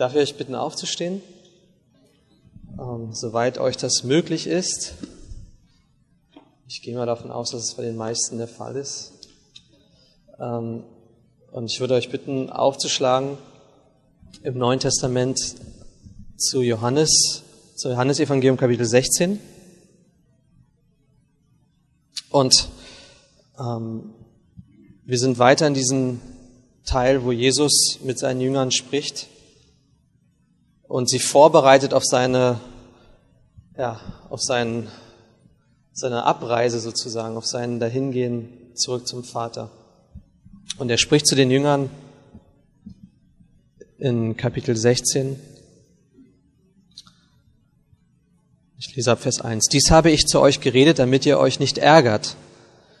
Darf ich euch bitten, aufzustehen? Ähm, soweit euch das möglich ist. Ich gehe mal davon aus, dass es bei den meisten der Fall ist. Ähm, und ich würde euch bitten, aufzuschlagen im Neuen Testament zu Johannes, zu Johannes Evangelium Kapitel 16. Und ähm, wir sind weiter in diesem Teil, wo Jesus mit seinen Jüngern spricht und sie vorbereitet auf seine, ja, auf seinen, seine Abreise sozusagen, auf sein Dahingehen zurück zum Vater. Und er spricht zu den Jüngern in Kapitel 16. Ich lese ab Vers 1. Dies habe ich zu euch geredet, damit ihr euch nicht ärgert.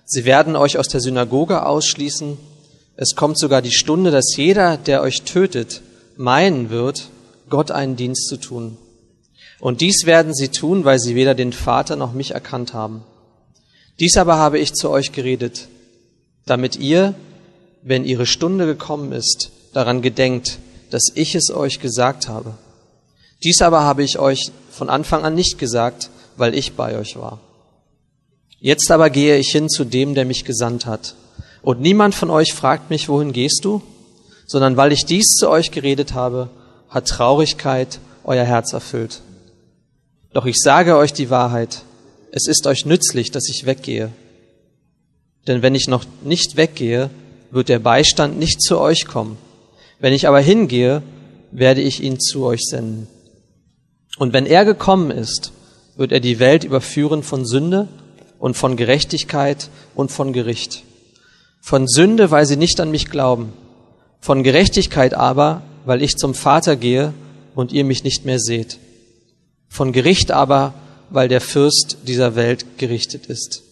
Sie werden euch aus der Synagoge ausschließen. Es kommt sogar die Stunde, dass jeder, der euch tötet, meinen wird, Gott einen Dienst zu tun. Und dies werden sie tun, weil sie weder den Vater noch mich erkannt haben. Dies aber habe ich zu euch geredet, damit ihr, wenn ihre Stunde gekommen ist, daran gedenkt, dass ich es euch gesagt habe. Dies aber habe ich euch von Anfang an nicht gesagt, weil ich bei euch war. Jetzt aber gehe ich hin zu dem, der mich gesandt hat. Und niemand von euch fragt mich, wohin gehst du? Sondern weil ich dies zu euch geredet habe, hat Traurigkeit euer Herz erfüllt. Doch ich sage euch die Wahrheit, es ist euch nützlich, dass ich weggehe. Denn wenn ich noch nicht weggehe, wird der Beistand nicht zu euch kommen. Wenn ich aber hingehe, werde ich ihn zu euch senden. Und wenn er gekommen ist, wird er die Welt überführen von Sünde und von Gerechtigkeit und von Gericht. Von Sünde, weil sie nicht an mich glauben. Von Gerechtigkeit aber, weil ich zum Vater gehe und ihr mich nicht mehr seht. Von Gericht aber, weil der Fürst dieser Welt gerichtet ist.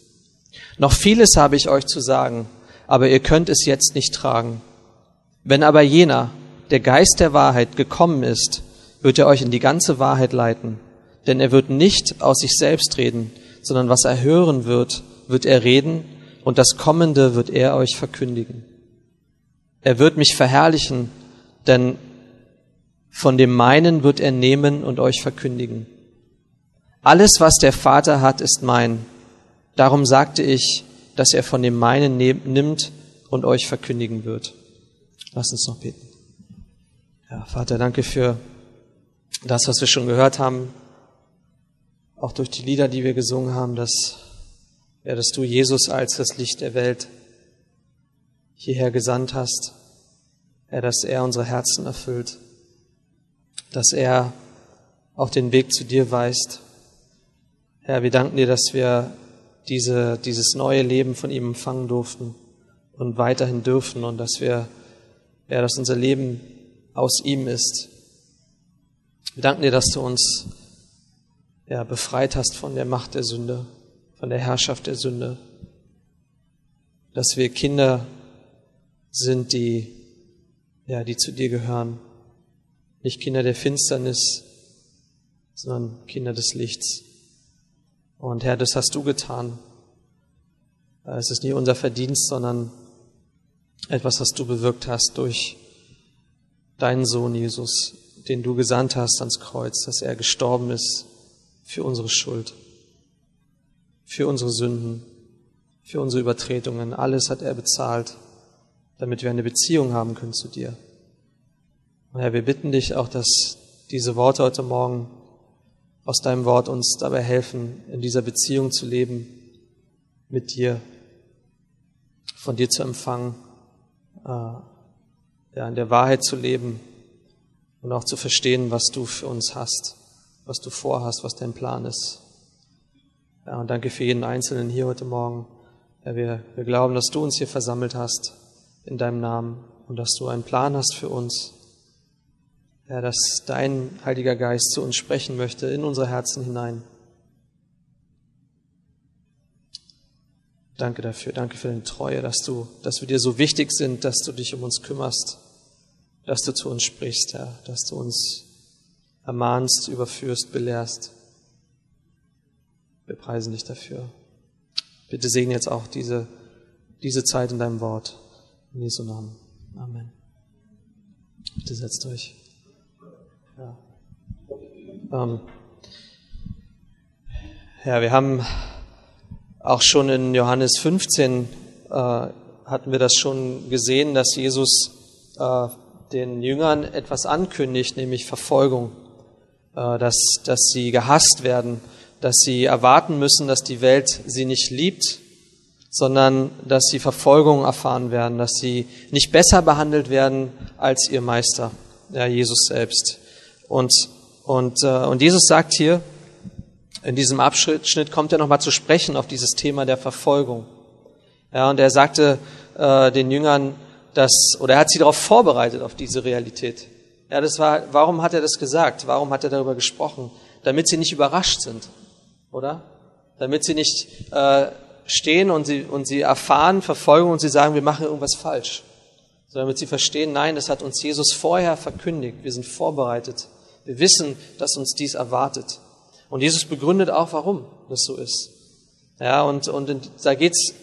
Noch vieles habe ich euch zu sagen, aber ihr könnt es jetzt nicht tragen. Wenn aber jener, der Geist der Wahrheit, gekommen ist, wird er euch in die ganze Wahrheit leiten. Denn er wird nicht aus sich selbst reden, sondern was er hören wird, wird er reden, und das Kommende wird er euch verkündigen. Er wird mich verherrlichen, denn von dem meinen wird er nehmen und euch verkündigen. Alles, was der Vater hat, ist mein. Darum sagte ich, dass er von dem meinen nimmt und euch verkündigen wird. Lass uns noch beten. Ja, Vater, danke für das, was wir schon gehört haben, auch durch die Lieder, die wir gesungen haben, dass, ja, dass du Jesus als das Licht der Welt hierher gesandt hast, ja, dass er unsere Herzen erfüllt, dass er auch den Weg zu dir weist. Herr, wir danken dir, dass wir diese, dieses neue Leben von ihm empfangen durften und weiterhin dürfen und dass wir, ja, dass unser Leben aus ihm ist. Wir danken dir, dass du uns ja, befreit hast von der Macht der Sünde, von der Herrschaft der Sünde, dass wir Kinder sind, die ja, die zu dir gehören. Nicht Kinder der Finsternis, sondern Kinder des Lichts. Und Herr, das hast du getan. Es ist nicht unser Verdienst, sondern etwas, was du bewirkt hast durch deinen Sohn Jesus, den du gesandt hast ans Kreuz, dass er gestorben ist für unsere Schuld, für unsere Sünden, für unsere Übertretungen. Alles hat er bezahlt damit wir eine Beziehung haben können zu dir. Und Herr, wir bitten dich auch, dass diese Worte heute Morgen aus deinem Wort uns dabei helfen, in dieser Beziehung zu leben mit dir, von dir zu empfangen, äh, ja, in der Wahrheit zu leben und auch zu verstehen, was du für uns hast, was du vorhast, was dein Plan ist. Ja, und danke für jeden Einzelnen hier heute Morgen. Ja, wir, wir glauben, dass du uns hier versammelt hast in deinem Namen und dass du einen Plan hast für uns. Ja, dass dein Heiliger Geist zu uns sprechen möchte in unsere Herzen hinein. Danke dafür, danke für deine Treue, dass du, dass wir dir so wichtig sind, dass du dich um uns kümmerst, dass du zu uns sprichst, Herr, dass du uns ermahnst, überführst, belehrst. Wir preisen dich dafür. Bitte segne jetzt auch diese, diese Zeit in deinem Wort. In Jesu Namen. Amen. Bitte setzt euch. Ja. Ähm, ja, wir haben auch schon in Johannes 15 äh, hatten wir das schon gesehen, dass Jesus äh, den Jüngern etwas ankündigt, nämlich Verfolgung, äh, dass, dass sie gehasst werden, dass sie erwarten müssen, dass die Welt sie nicht liebt, sondern dass sie Verfolgung erfahren werden, dass sie nicht besser behandelt werden als ihr Meister, ja, Jesus selbst. Und, und, äh, und Jesus sagt hier, in diesem Abschnitt kommt er nochmal zu sprechen auf dieses Thema der Verfolgung. Ja, und er sagte äh, den Jüngern, dass, oder er hat sie darauf vorbereitet, auf diese Realität. Ja, das war, warum hat er das gesagt? Warum hat er darüber gesprochen? Damit sie nicht überrascht sind, oder? Damit sie nicht äh, stehen und sie, und sie erfahren Verfolgung und sie sagen, wir machen irgendwas falsch. Sondern damit sie verstehen, nein, das hat uns Jesus vorher verkündigt. Wir sind vorbereitet. Wir wissen, dass uns dies erwartet. Und Jesus begründet auch, warum das so ist. Ja, und, und da geht's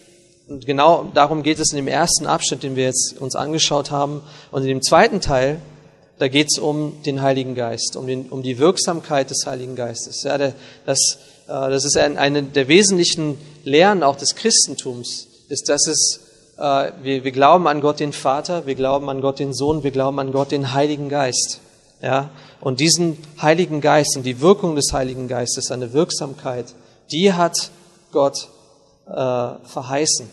und genau darum geht es in dem ersten Abschnitt, den wir jetzt uns angeschaut haben. Und in dem zweiten Teil, da geht es um den Heiligen Geist, um, den, um die Wirksamkeit des Heiligen Geistes. Ja, der, das, das ist ein, eine der wesentlichen Lehren auch des Christentums, ist, dass es, äh, wir, wir glauben an Gott den Vater, wir glauben an Gott den Sohn, wir glauben an Gott den Heiligen Geist. Ja, und diesen Heiligen Geist und die Wirkung des Heiligen Geistes, seine Wirksamkeit, die hat Gott äh, verheißen.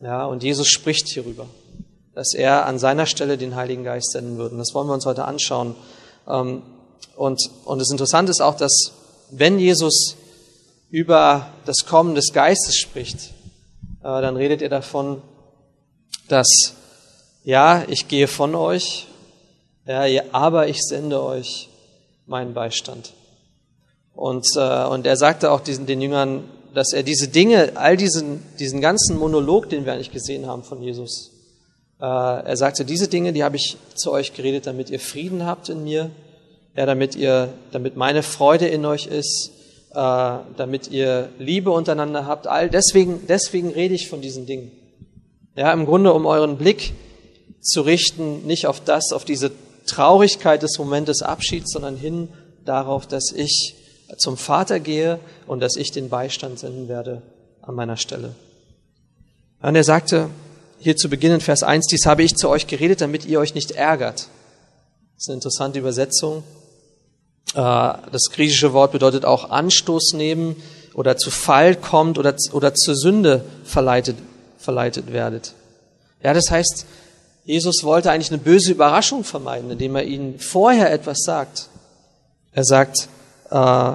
Ja, und Jesus spricht hierüber, dass er an seiner Stelle den Heiligen Geist senden würde. Und das wollen wir uns heute anschauen. Ähm, und, und das Interessante ist auch, dass wenn Jesus über das Kommen des Geistes spricht, äh, dann redet er davon, dass ja, ich gehe von euch, ja, aber ich sende euch meinen Beistand. Und, äh, und er sagte auch diesen, den Jüngern, dass er diese Dinge, all diesen, diesen ganzen Monolog, den wir eigentlich gesehen haben von Jesus, äh, er sagte, diese Dinge, die habe ich zu euch geredet, damit ihr Frieden habt in mir, ja, damit ihr, damit meine Freude in euch ist, äh, damit ihr Liebe untereinander habt. All deswegen, deswegen rede ich von diesen Dingen. Ja, im Grunde, um euren Blick zu richten, nicht auf das, auf diese Traurigkeit des Momentes Abschieds, sondern hin darauf, dass ich zum Vater gehe und dass ich den Beistand senden werde an meiner Stelle. Und er sagte hier zu Beginn in Vers 1, dies habe ich zu euch geredet, damit ihr euch nicht ärgert. Das ist eine interessante Übersetzung. Äh, das griechische Wort bedeutet auch Anstoß nehmen oder zu Fall kommt oder, oder zur Sünde verleitet, verleitet werdet. Ja, das heißt, Jesus wollte eigentlich eine böse Überraschung vermeiden, indem er ihnen vorher etwas sagt. Er sagt, äh,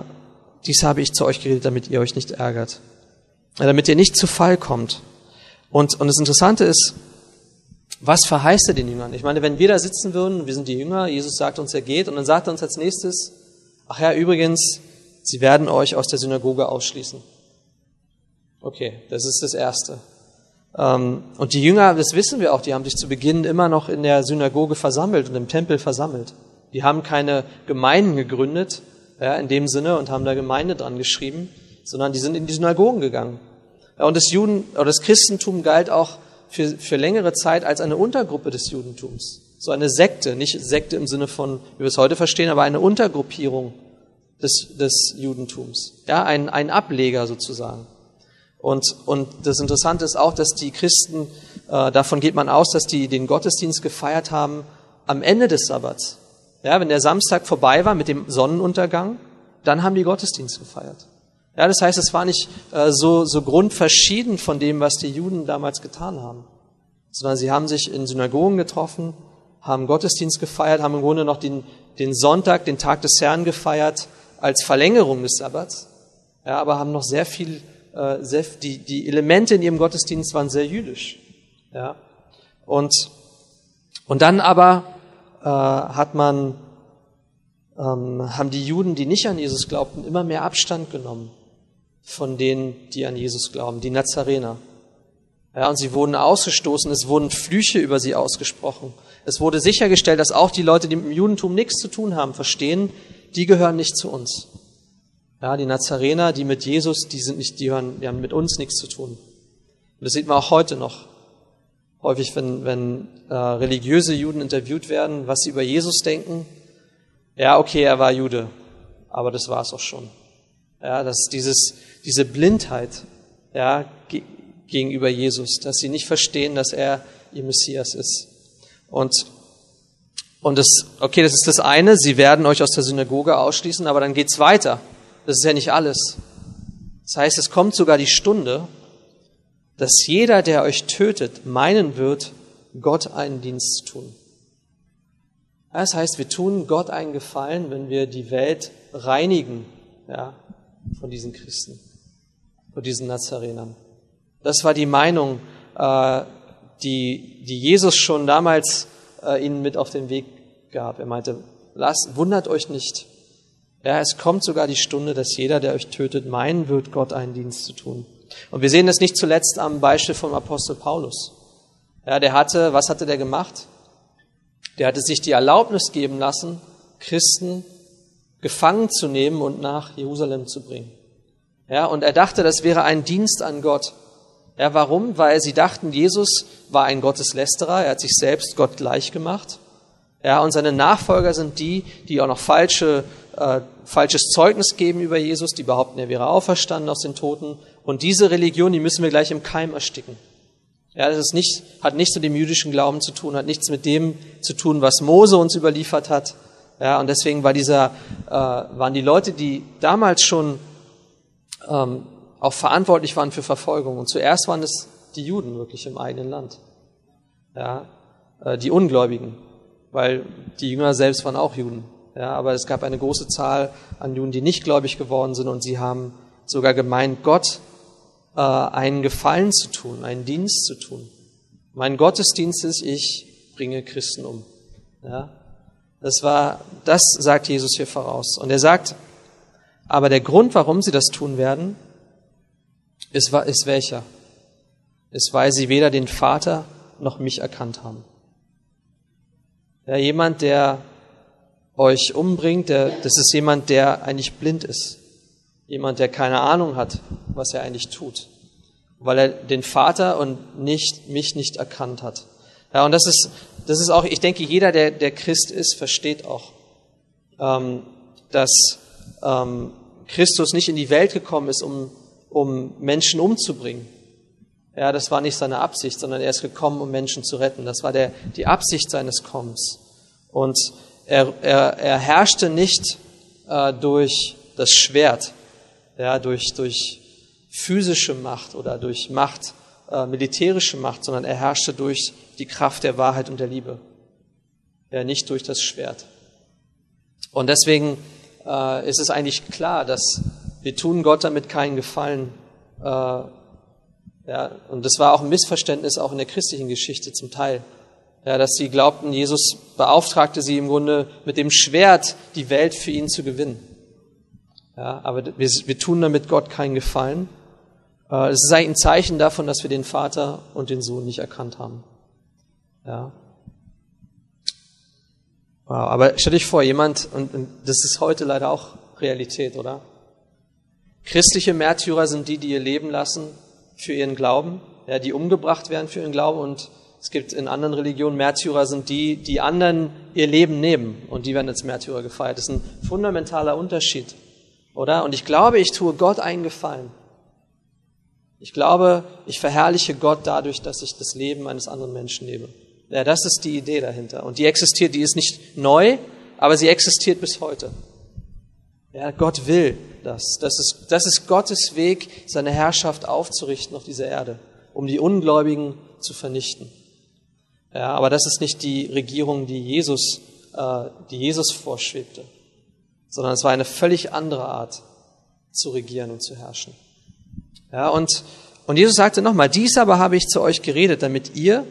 dies habe ich zu euch geredet, damit ihr euch nicht ärgert, damit ihr nicht zu Fall kommt. Und, und das Interessante ist, was verheißt er den Jüngern? Ich meine, wenn wir da sitzen würden, wir sind die Jünger, Jesus sagt uns, er geht, und dann sagt er uns als nächstes, ach ja, übrigens, sie werden euch aus der Synagoge ausschließen. Okay, das ist das Erste. Ähm, und die Jünger, das wissen wir auch, die haben sich zu Beginn immer noch in der Synagoge versammelt und im Tempel versammelt. Die haben keine Gemeinden gegründet, ja, in dem Sinne und haben da Gemeinde dran geschrieben, sondern die sind in die Synagogen gegangen. Ja, und das Juden oder das Christentum galt auch für, für längere Zeit als eine Untergruppe des Judentums. So eine Sekte, nicht Sekte im Sinne von, wie wir es heute verstehen, aber eine Untergruppierung des, des Judentums. Ja, ein, ein Ableger sozusagen. Und, und das Interessante ist auch, dass die Christen, äh, davon geht man aus, dass die den Gottesdienst gefeiert haben am Ende des Sabbats. Ja, wenn der Samstag vorbei war mit dem Sonnenuntergang, dann haben die Gottesdienst gefeiert. Ja, das heißt, es war nicht äh, so, so grundverschieden von dem, was die Juden damals getan haben, sondern sie haben sich in Synagogen getroffen, haben Gottesdienst gefeiert, haben im Grunde noch den, den Sonntag, den Tag des Herrn gefeiert als Verlängerung des Sabbats, ja, aber haben noch sehr viel, äh, sehr, die, die Elemente in ihrem Gottesdienst waren sehr jüdisch. Ja. Und, und dann aber äh, hat man, ähm, haben die Juden, die nicht an Jesus glaubten, immer mehr Abstand genommen von denen, die an Jesus glauben, die Nazarener. Ja, und sie wurden ausgestoßen, es wurden Flüche über sie ausgesprochen. Es wurde sichergestellt, dass auch die Leute, die mit dem Judentum nichts zu tun haben, verstehen, die gehören nicht zu uns. Ja, die Nazarener, die mit Jesus, die sind nicht, die hören, die haben mit uns nichts zu tun. Und das sieht man auch heute noch häufig, wenn, wenn äh, religiöse Juden interviewt werden, was sie über Jesus denken, Ja, okay, er war Jude, aber das war es auch schon. Ja, dass dieses, diese Blindheit, ja, gegenüber Jesus, dass sie nicht verstehen, dass er ihr Messias ist. Und, und das, okay, das ist das eine, sie werden euch aus der Synagoge ausschließen, aber dann geht's weiter. Das ist ja nicht alles. Das heißt, es kommt sogar die Stunde, dass jeder, der euch tötet, meinen wird, Gott einen Dienst zu tun. Das heißt, wir tun Gott einen Gefallen, wenn wir die Welt reinigen ja, von diesen Christen, von diesen Nazarenern. Das war die Meinung, äh, die, die Jesus schon damals äh, ihnen mit auf den Weg gab. Er meinte, lasst, wundert euch nicht. Ja, es kommt sogar die Stunde, dass jeder, der euch tötet, meinen wird, Gott einen Dienst zu tun. Und wir sehen das nicht zuletzt am Beispiel vom Apostel Paulus. Ja, der hatte, was hatte der gemacht? Der hatte sich die Erlaubnis geben lassen, Christen gefangen zu nehmen und nach Jerusalem zu bringen. Ja, und er dachte, das wäre ein Dienst an Gott. Ja, warum? Weil sie dachten, Jesus war ein Gotteslästerer, er hat sich selbst Gott gleich gemacht. Ja, und seine Nachfolger sind die, die auch noch falsche, äh, falsches Zeugnis geben über Jesus, die behaupten, er wäre auferstanden aus den Toten. Und diese Religion, die müssen wir gleich im Keim ersticken. Ja, das ist nicht, hat nichts mit dem jüdischen Glauben zu tun, hat nichts mit dem zu tun, was Mose uns überliefert hat. Ja, und deswegen war dieser, äh, waren die Leute, die damals schon ähm, auch verantwortlich waren für Verfolgung. Und zuerst waren es die Juden wirklich im eigenen Land. Ja, äh, die Ungläubigen, weil die Jünger selbst waren auch Juden. Ja, aber es gab eine große Zahl an Juden, die nicht gläubig geworden sind und sie haben sogar gemeint, Gott äh, einen Gefallen zu tun, einen Dienst zu tun. Mein Gottesdienst ist, ich bringe Christen um. Ja, das war, das sagt Jesus hier voraus. Und er sagt, aber der Grund, warum sie das tun werden, ist, ist welcher? Ist, weil sie weder den Vater noch mich erkannt haben. Ja, jemand, der euch umbringt, der, das ist jemand, der eigentlich blind ist. Jemand, der keine Ahnung hat, was er eigentlich tut. Weil er den Vater und nicht, mich nicht erkannt hat. Ja, und das ist, das ist auch, ich denke, jeder, der, der Christ ist, versteht auch, ähm, dass ähm, Christus nicht in die Welt gekommen ist, um um Menschen umzubringen. Ja, das war nicht seine Absicht, sondern er ist gekommen, um Menschen zu retten. Das war der, die Absicht seines Kommens. Und er, er, er herrschte nicht äh, durch das Schwert, ja, durch, durch physische Macht oder durch Macht, äh, militärische Macht, sondern er herrschte durch die Kraft der Wahrheit und der Liebe. Ja, nicht durch das Schwert. Und deswegen äh, ist es eigentlich klar, dass wir tun Gott damit keinen Gefallen. Äh, ja, und das war auch ein Missverständnis auch in der christlichen Geschichte zum Teil. Ja, dass sie glaubten, Jesus beauftragte sie im Grunde mit dem Schwert die Welt für ihn zu gewinnen. Ja, aber wir, wir tun damit Gott keinen Gefallen. Äh, es eigentlich ein Zeichen davon, dass wir den Vater und den Sohn nicht erkannt haben. Ja. Wow, aber stell dich vor, jemand, und, und das ist heute leider auch Realität, oder? Christliche Märtyrer sind die, die ihr Leben lassen für ihren Glauben, ja, die umgebracht werden für ihren Glauben. Und es gibt in anderen Religionen Märtyrer sind die, die anderen ihr Leben nehmen und die werden als Märtyrer gefeiert. Das ist ein fundamentaler Unterschied, oder? Und ich glaube, ich tue Gott einen Gefallen. Ich glaube, ich verherrliche Gott dadurch, dass ich das Leben eines anderen Menschen lebe. Ja, das ist die Idee dahinter. Und die existiert, die ist nicht neu, aber sie existiert bis heute. Ja, Gott will das. Das ist, das ist Gottes Weg, seine Herrschaft aufzurichten auf dieser Erde, um die Ungläubigen zu vernichten. Ja, aber das ist nicht die Regierung, die Jesus, äh, die Jesus vorschwebte, sondern es war eine völlig andere Art zu regieren und zu herrschen. Ja, und, und Jesus sagte nochmal, dies aber habe ich zu euch geredet, damit ihr,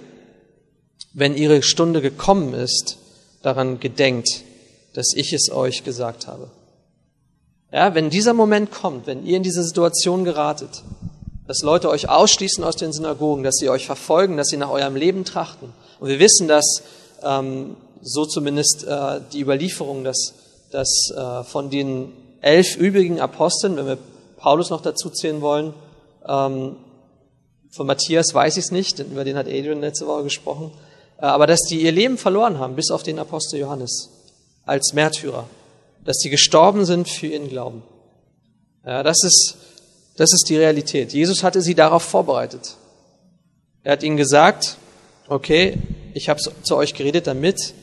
wenn ihre Stunde gekommen ist, daran gedenkt, dass ich es euch gesagt habe. Ja, wenn dieser Moment kommt, wenn ihr in diese Situation geratet, dass Leute euch ausschließen aus den Synagogen, dass sie euch verfolgen, dass sie nach eurem Leben trachten. Und wir wissen, dass ähm, so zumindest äh, die Überlieferung, dass, dass äh, von den elf übrigen Aposteln, wenn wir Paulus noch dazu zählen wollen, ähm, von Matthias weiß ich es nicht, denn über den hat Adrian letzte Woche gesprochen, äh, aber dass die ihr Leben verloren haben, bis auf den Apostel Johannes. als Märtyrer, dass sie gestorben sind für ihren Glauben. Ja, das ist, das ist die Realität. Jesus hatte sie darauf vorbereitet. Er hat ihnen gesagt, okay, ich habe zu euch geredet, damit,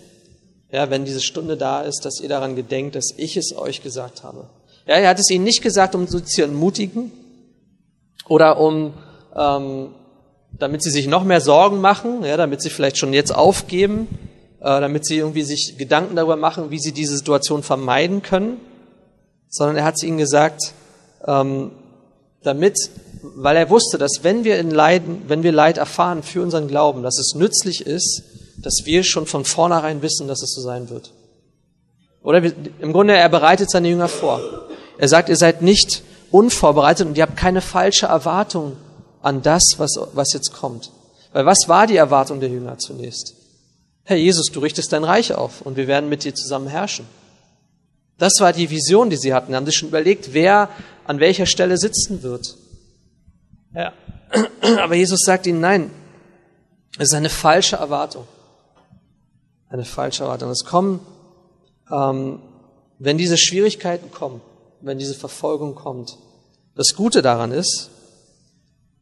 ja, wenn diese Stunde da ist, dass ihr daran gedenkt, dass ich es euch gesagt habe. Ja, er hat es ihnen nicht gesagt, um sie zu entmutigen oder um, ähm, damit sie sich noch mehr Sorgen machen, ja, damit sie vielleicht schon jetzt aufgeben, damit sie irgendwie sich Gedanken darüber machen, wie sie diese Situation vermeiden können, sondern er hat es ihnen gesagt, ähm, damit, weil er wusste, dass wenn wir in Leiden, wenn wir Leid erfahren für unseren Glauben, dass es nützlich ist, dass wir schon von vornherein wissen, dass es so sein wird. Oder im Grunde, er bereitet seine Jünger vor. Er sagt, ihr seid nicht unvorbereitet und ihr habt keine falsche Erwartung an das, was, was jetzt kommt. Weil was war die Erwartung der Jünger zunächst? Herr Jesus, du richtest dein Reich auf und wir werden mit dir zusammen herrschen. Das war die Vision, die sie hatten. Haben sich schon überlegt, wer an welcher Stelle sitzen wird. Ja. Aber Jesus sagt ihnen, nein, es ist eine falsche Erwartung. Eine falsche Erwartung. Es kommen, ähm, wenn diese Schwierigkeiten kommen, wenn diese Verfolgung kommt, das Gute daran ist,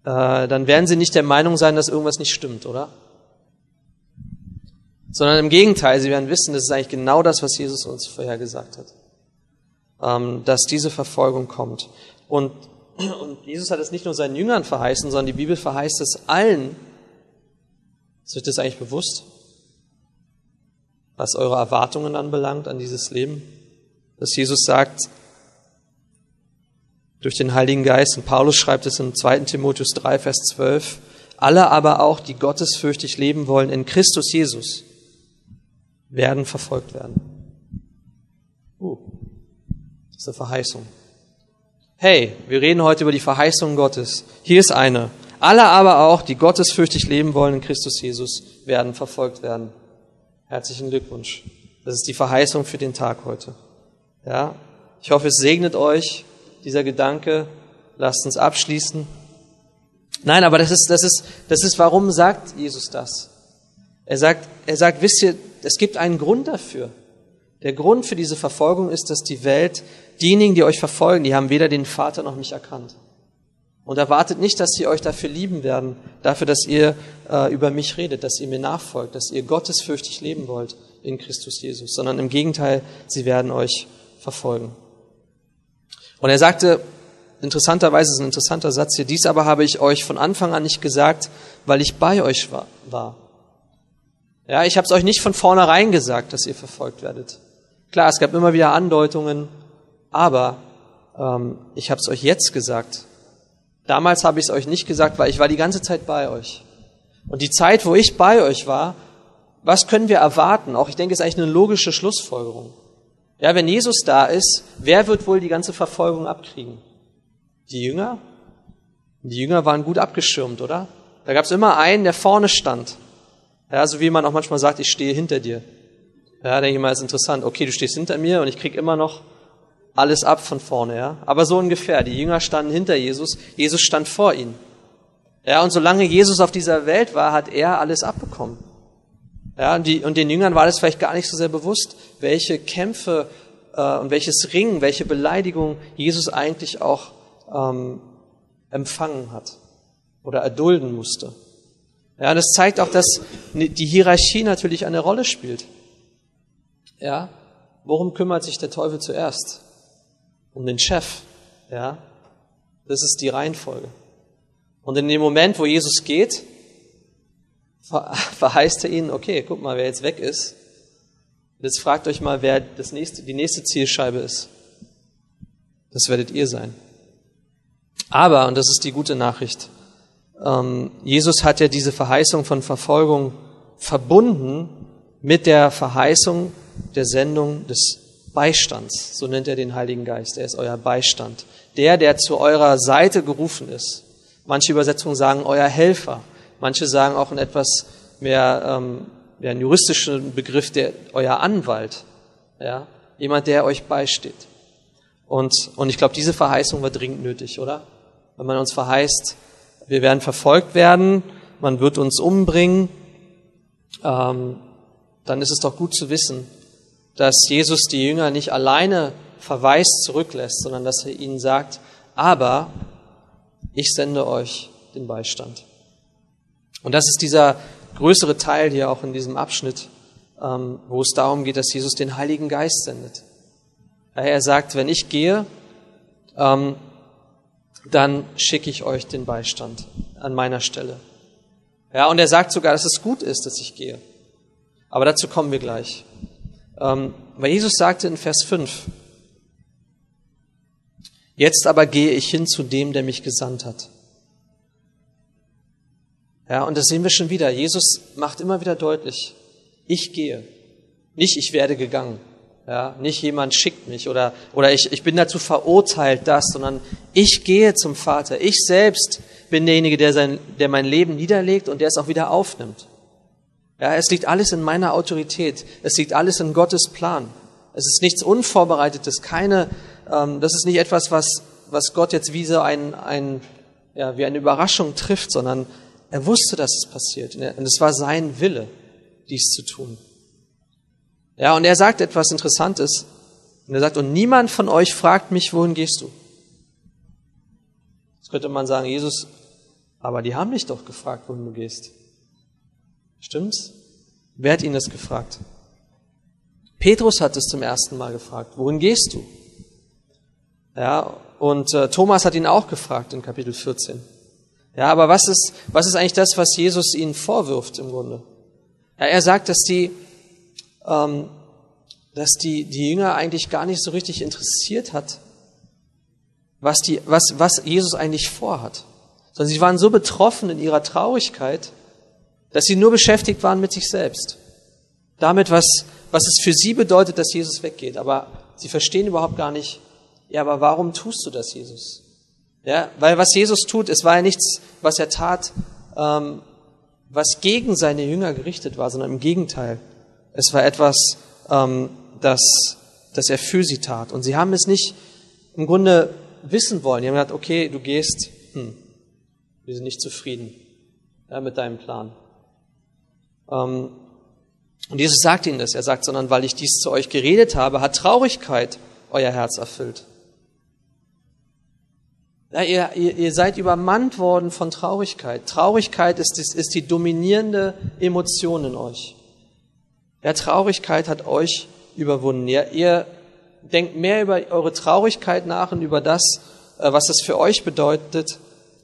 äh, dann werden sie nicht der Meinung sein, dass irgendwas nicht stimmt, oder? Sondern im Gegenteil, sie werden wissen, das ist eigentlich genau das, was Jesus uns vorher gesagt hat. Ähm, dass diese Verfolgung kommt. Und, und Jesus hat es nicht nur seinen Jüngern verheißen, sondern die Bibel verheißt es allen. Ist euch das eigentlich bewusst? Was eure Erwartungen anbelangt an dieses Leben? Dass Jesus sagt, durch den Heiligen Geist, und Paulus schreibt es im 2. Timotheus 3, Vers 12, alle aber auch, die gottesfürchtig leben wollen in Christus Jesus, werden verfolgt werden. Uh, das ist eine Verheißung. Hey, wir reden heute über die Verheißung Gottes. Hier ist eine. Alle aber auch, die gottesfürchtig leben wollen in Christus Jesus, werden verfolgt werden. Herzlichen Glückwunsch. Das ist die Verheißung für den Tag heute. Ja, ich hoffe, es segnet euch dieser Gedanke. Lasst uns abschließen. Nein, aber das ist, das ist, das ist, warum sagt Jesus das? Er sagt, er sagt, wisst ihr, es gibt einen Grund dafür. Der Grund für diese Verfolgung ist, dass die Welt, diejenigen, die euch verfolgen, die haben weder den Vater noch mich erkannt. Und erwartet nicht, dass sie euch dafür lieben werden, dafür, dass ihr äh, über mich redet, dass ihr mir nachfolgt, dass ihr gottesfürchtig leben wollt in Christus Jesus, sondern im Gegenteil, sie werden euch verfolgen. Und er sagte, interessanterweise ist ein interessanter Satz hier, dies aber habe ich euch von Anfang an nicht gesagt, weil ich bei euch war. Ja, ich habe es euch nicht von vornherein gesagt, dass ihr verfolgt werdet. Klar, es gab immer wieder Andeutungen, aber ähm, ich habe es euch jetzt gesagt. Damals habe ich es euch nicht gesagt, weil ich war die ganze Zeit bei euch. Und die Zeit, wo ich bei euch war, was können wir erwarten? Auch ich denke, es ist eigentlich eine logische Schlussfolgerung. Ja, wenn Jesus da ist, wer wird wohl die ganze Verfolgung abkriegen? Die Jünger? Die Jünger waren gut abgeschirmt, oder? Da gab es immer einen, der vorne stand. Ja, so wie man auch manchmal sagt, ich stehe hinter dir. Ja, denke ich mal, ist interessant. Okay, du stehst hinter mir und ich krieg immer noch alles ab von vorne, ja. Aber so ungefähr. Die Jünger standen hinter Jesus, Jesus stand vor ihnen. Ja, und solange Jesus auf dieser Welt war, hat er alles abbekommen. Ja, und, die, und den Jüngern war das vielleicht gar nicht so sehr bewusst, welche Kämpfe äh, und welches Ringen, welche Beleidigung Jesus eigentlich auch ähm, empfangen hat oder erdulden musste. Ja, und das zeigt auch, dass die Hierarchie natürlich eine Rolle spielt. Ja, worum kümmert sich der Teufel zuerst? Um den Chef. Ja, das ist die Reihenfolge. Und in dem Moment, wo Jesus geht, verheißt er ihnen, okay, guck mal, wer jetzt weg ist. Jetzt fragt euch mal, wer das nächste, die nächste Zielscheibe ist. Das werdet ihr sein. Aber, und das ist die gute Nachricht, Jesus hat ja diese Verheißung von Verfolgung verbunden mit der Verheißung der Sendung des Beistands. So nennt er den Heiligen Geist. Er ist euer Beistand. Der, der zu eurer Seite gerufen ist. Manche Übersetzungen sagen euer Helfer. Manche sagen auch einen etwas mehr ähm, ja, einen juristischen Begriff, der euer Anwalt. Ja? Jemand, der euch beisteht. Und, und ich glaube, diese Verheißung war dringend nötig, oder? Wenn man uns verheißt, wir werden verfolgt werden, man wird uns umbringen, ähm, dann ist es doch gut zu wissen, dass Jesus die Jünger nicht alleine verweist zurücklässt, sondern dass er ihnen sagt, aber ich sende euch den Beistand. Und das ist dieser größere Teil hier auch in diesem Abschnitt, ähm, wo es darum geht, dass Jesus den Heiligen Geist sendet. Er sagt, wenn ich gehe, ähm, dann schicke ich euch den Beistand an meiner Stelle. Ja, und er sagt sogar, dass es gut ist, dass ich gehe. Aber dazu kommen wir gleich. Ähm, weil Jesus sagte in Vers 5, Jetzt aber gehe ich hin zu dem, der mich gesandt hat. Ja, und das sehen wir schon wieder. Jesus macht immer wieder deutlich, ich gehe. Nicht ich werde gegangen. Ja, nicht jemand schickt mich oder, oder ich, ich bin dazu verurteilt, das, sondern ich gehe zum Vater. Ich selbst bin derjenige, der, sein, der mein Leben niederlegt und der es auch wieder aufnimmt. Ja, es liegt alles in meiner Autorität. Es liegt alles in Gottes Plan. Es ist nichts Unvorbereitetes, keine, ähm, das ist nicht etwas, was, was Gott jetzt wie so ein, ein, ja, wie eine Überraschung trifft, sondern er wusste, dass es passiert. Und es war sein Wille, dies zu tun. Ja, und er sagt etwas Interessantes. Und er sagt, und niemand von euch fragt mich, wohin gehst du? Jetzt könnte man sagen, Jesus, aber die haben dich doch gefragt, wohin du gehst. Stimmt's? Wer hat ihn das gefragt? Petrus hat es zum ersten Mal gefragt, wohin gehst du? Ja, und äh, Thomas hat ihn auch gefragt in Kapitel 14. Ja, aber was ist, was ist eigentlich das, was Jesus ihnen vorwirft im Grunde? Ja, er sagt, dass die, ähm, dass die, die Jünger eigentlich gar nicht so richtig interessiert hat, was, die, was, was Jesus eigentlich vorhat. Sondern sie waren so betroffen in ihrer Traurigkeit, dass sie nur beschäftigt waren mit sich selbst. Damit, was, was es für sie bedeutet, dass Jesus weggeht. Aber sie verstehen überhaupt gar nicht, ja, aber warum tust du das, Jesus? Ja, weil was Jesus tut, es war ja nichts, was er tat, ähm, was gegen seine Jünger gerichtet war, sondern im Gegenteil. Es war etwas, ähm, das, das er für sie tat. Und sie haben es nicht im Grunde wissen wollen. Die haben gesagt, okay, du gehst, hm, wir sind nicht zufrieden ja, mit deinem Plan. Ähm, und Jesus sagt ihnen das. Er sagt, sondern weil ich dies zu euch geredet habe, hat Traurigkeit euer Herz erfüllt. Ja, ihr, ihr, seid übermannt worden von Traurigkeit. Traurigkeit ist, ist, ist die dominierende Emotion in euch. Ja, Traurigkeit hat euch überwunden. Ihr, ihr denkt mehr über eure Traurigkeit nach und über das, äh, was das für euch bedeutet,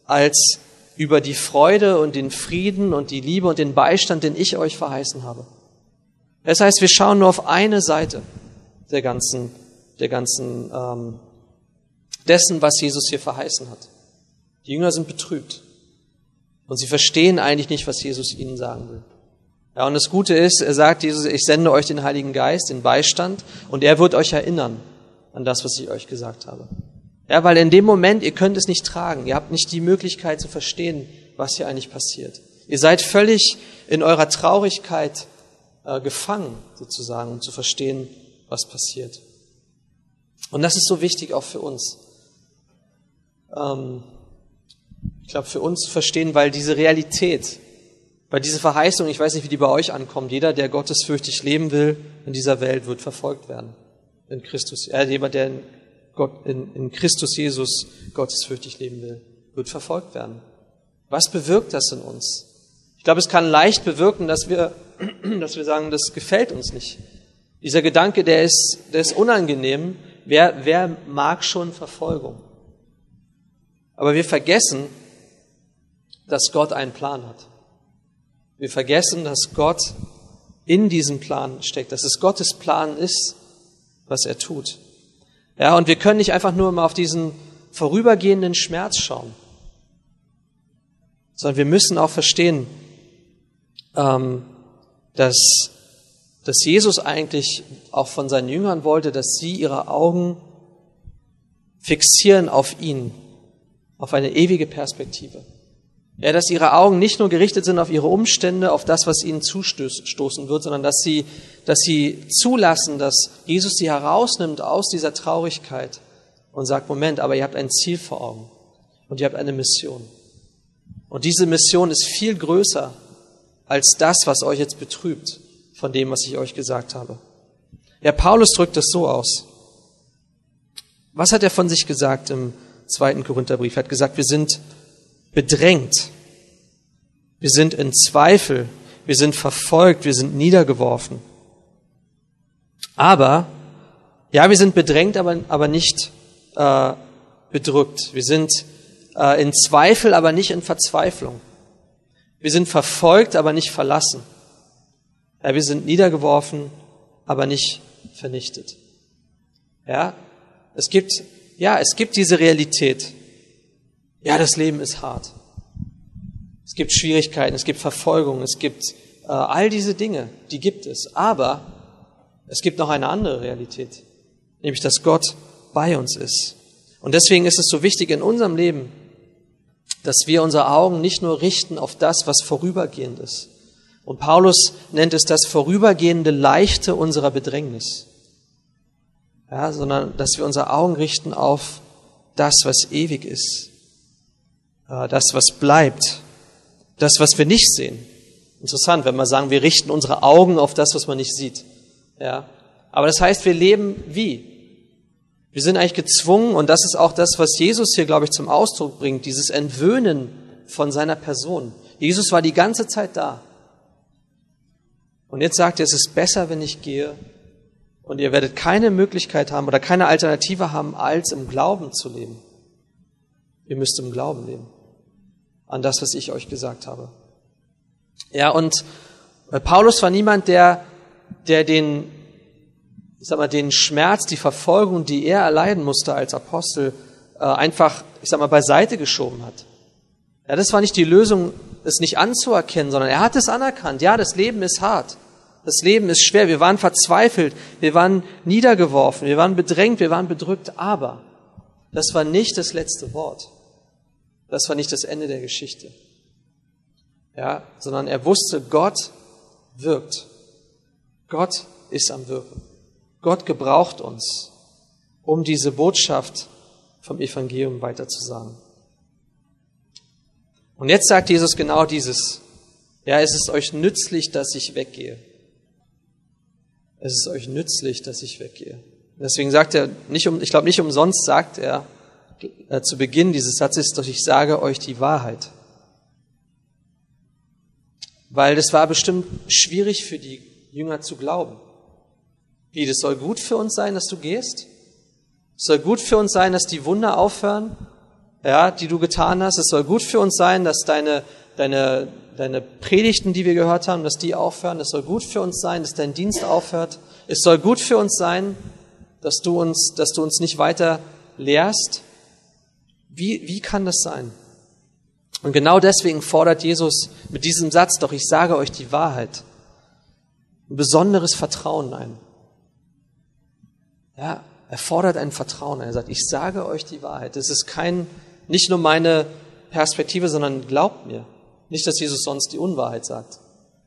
als über die Freude und den Frieden und die Liebe und den Beistand, den ich euch verheißen habe. Das heißt, wir schauen nur auf eine Seite der ganzen, der ganzen ähm, dessen, was Jesus hier verheißen hat. Die Jünger sind betrübt und sie verstehen eigentlich nicht, was Jesus ihnen sagen will. Ja, und das Gute ist, er sagt Jesus, ich sende euch den Heiligen Geist, den Beistand, und er wird euch erinnern an das, was ich euch gesagt habe. Ja, weil in dem Moment, ihr könnt es nicht tragen, ihr habt nicht die Möglichkeit zu verstehen, was hier eigentlich passiert. Ihr seid völlig in eurer Traurigkeit äh, gefangen, sozusagen, um zu verstehen, was passiert. Und das ist so wichtig auch für uns ähm, ich glaube, für uns zu verstehen, weil diese Realität, weil diese Verheißung, ich weiß nicht, wie die bei euch ankommt, jeder, der gottesfürchtig leben will in dieser Welt, wird verfolgt werden. In Christus, äh, jemand, der in, Gott, in, in Christus Jesus gottesfürchtig leben will, wird verfolgt werden. Was bewirkt das in uns? Ich glaube, es kann leicht bewirken, dass wir, dass wir sagen, das gefällt uns nicht. Dieser Gedanke, der ist, der ist unangenehm. Wer, wer mag schon Verfolgung? Aber wir vergessen, dass Gott einen Plan hat. Wir vergessen, dass Gott in diesem Plan steckt, dass es Gottes Plan ist, was er tut. Ja, und wir können nicht einfach nur mal auf diesen vorübergehenden Schmerz schauen, sondern wir müssen auch verstehen, ähm, dass, dass Jesus eigentlich auch von seinen Jüngern wollte, dass sie ihre Augen fixieren auf ihn auf eine ewige Perspektive. Ja, dass ihre Augen nicht nur gerichtet sind auf ihre Umstände, auf das, was ihnen zustoßen wird, sondern dass sie, dass sie zulassen, dass Jesus sie herausnimmt aus dieser Traurigkeit und sagt, Moment, aber ihr habt ein Ziel vor Augen und ihr habt eine Mission. Und diese Mission ist viel größer als das, was euch jetzt betrübt von dem, was ich euch gesagt habe. Ja, Paulus drückt es so aus. Was hat er von sich gesagt im zweiten Korintherbrief? Er hat gesagt, wir sind bedrängt. Wir sind in Zweifel. Wir sind verfolgt. Wir sind niedergeworfen. Aber, ja, wir sind bedrängt, aber, aber nicht äh, bedrückt. Wir sind äh, in Zweifel, aber nicht in Verzweiflung. Wir sind verfolgt, aber nicht verlassen. Ja, wir sind niedergeworfen, aber nicht vernichtet. Ja, es gibt, ja, es gibt diese Realität. Ja, das Leben ist hart. Es gibt Schwierigkeiten, es gibt Verfolgung, es gibt äh, all diese Dinge, die gibt es. Aber es gibt noch eine andere Realität, nämlich dass Gott bei uns ist. Und deswegen ist es so wichtig in unserem Leben, dass wir unsere Augen nicht nur richten auf das, was vorübergehend ist. Und Paulus nennt es das vorübergehende Leichte unserer Bedrängnis. Ja, sondern dass wir unsere Augen richten auf das, was ewig ist. Das, was bleibt. Das, was wir nicht sehen. Interessant, wenn wir sagen, wir richten unsere Augen auf das, was man nicht sieht. Ja. Aber das heißt, wir leben wie? Wir sind eigentlich gezwungen, und das ist auch das, was Jesus hier, glaube ich, zum Ausdruck bringt, dieses Entwöhnen von seiner Person. Jesus war die ganze Zeit da. Und jetzt sagt er, es ist besser, wenn ich gehe. Und ihr werdet keine Möglichkeit haben oder keine Alternative haben, als im Glauben zu leben. Ihr müsst im Glauben leben. An das, was ich euch gesagt habe. Ja, und Paulus war niemand, der, der den ich sag mal, den Schmerz, die Verfolgung, die er erleiden musste als Apostel, äh, einfach, ich sag mal, beiseite geschoben hat. Ja, das war nicht die Lösung, es nicht anzuerkennen, sondern er hat es anerkannt. Ja, das Leben ist hart. Das Leben ist schwer. Wir waren verzweifelt. Wir waren niedergeworfen. Wir waren bedrängt. Wir waren bedrückt. Aber das war nicht das letzte Wort. Das war nicht das Ende der Geschichte. Ja, sondern er wusste, Gott wirkt. Gott ist am Wirken. Gott gebraucht uns, um diese Botschaft vom Evangelium weiterzusagen. Und jetzt sagt Jesus genau dieses. Ja, es ist euch nützlich, dass ich weggehe. Es ist euch nützlich, dass ich weggehe. Deswegen sagt er, nicht um, ich glaube nicht umsonst sagt er äh, zu Beginn dieses Satzes, doch ich sage euch die Wahrheit. Weil das war bestimmt schwierig für die Jünger zu glauben. Wie, das soll gut für uns sein, dass du gehst? Es soll gut für uns sein, dass die Wunder aufhören, ja, die du getan hast. Es soll gut für uns sein, dass deine, deine, deine Predigten, die wir gehört haben, dass die aufhören. Es soll gut für uns sein, dass dein Dienst aufhört. Es soll gut für uns sein, dass du uns, dass du uns nicht weiter lehrst. Wie, wie kann das sein? Und genau deswegen fordert Jesus mit diesem Satz, doch ich sage euch die Wahrheit, ein besonderes Vertrauen ein. Ja, er fordert ein Vertrauen. Er sagt, ich sage euch die Wahrheit. Das ist kein, nicht nur meine Perspektive, sondern glaubt mir. Nicht, dass Jesus sonst die Unwahrheit sagt.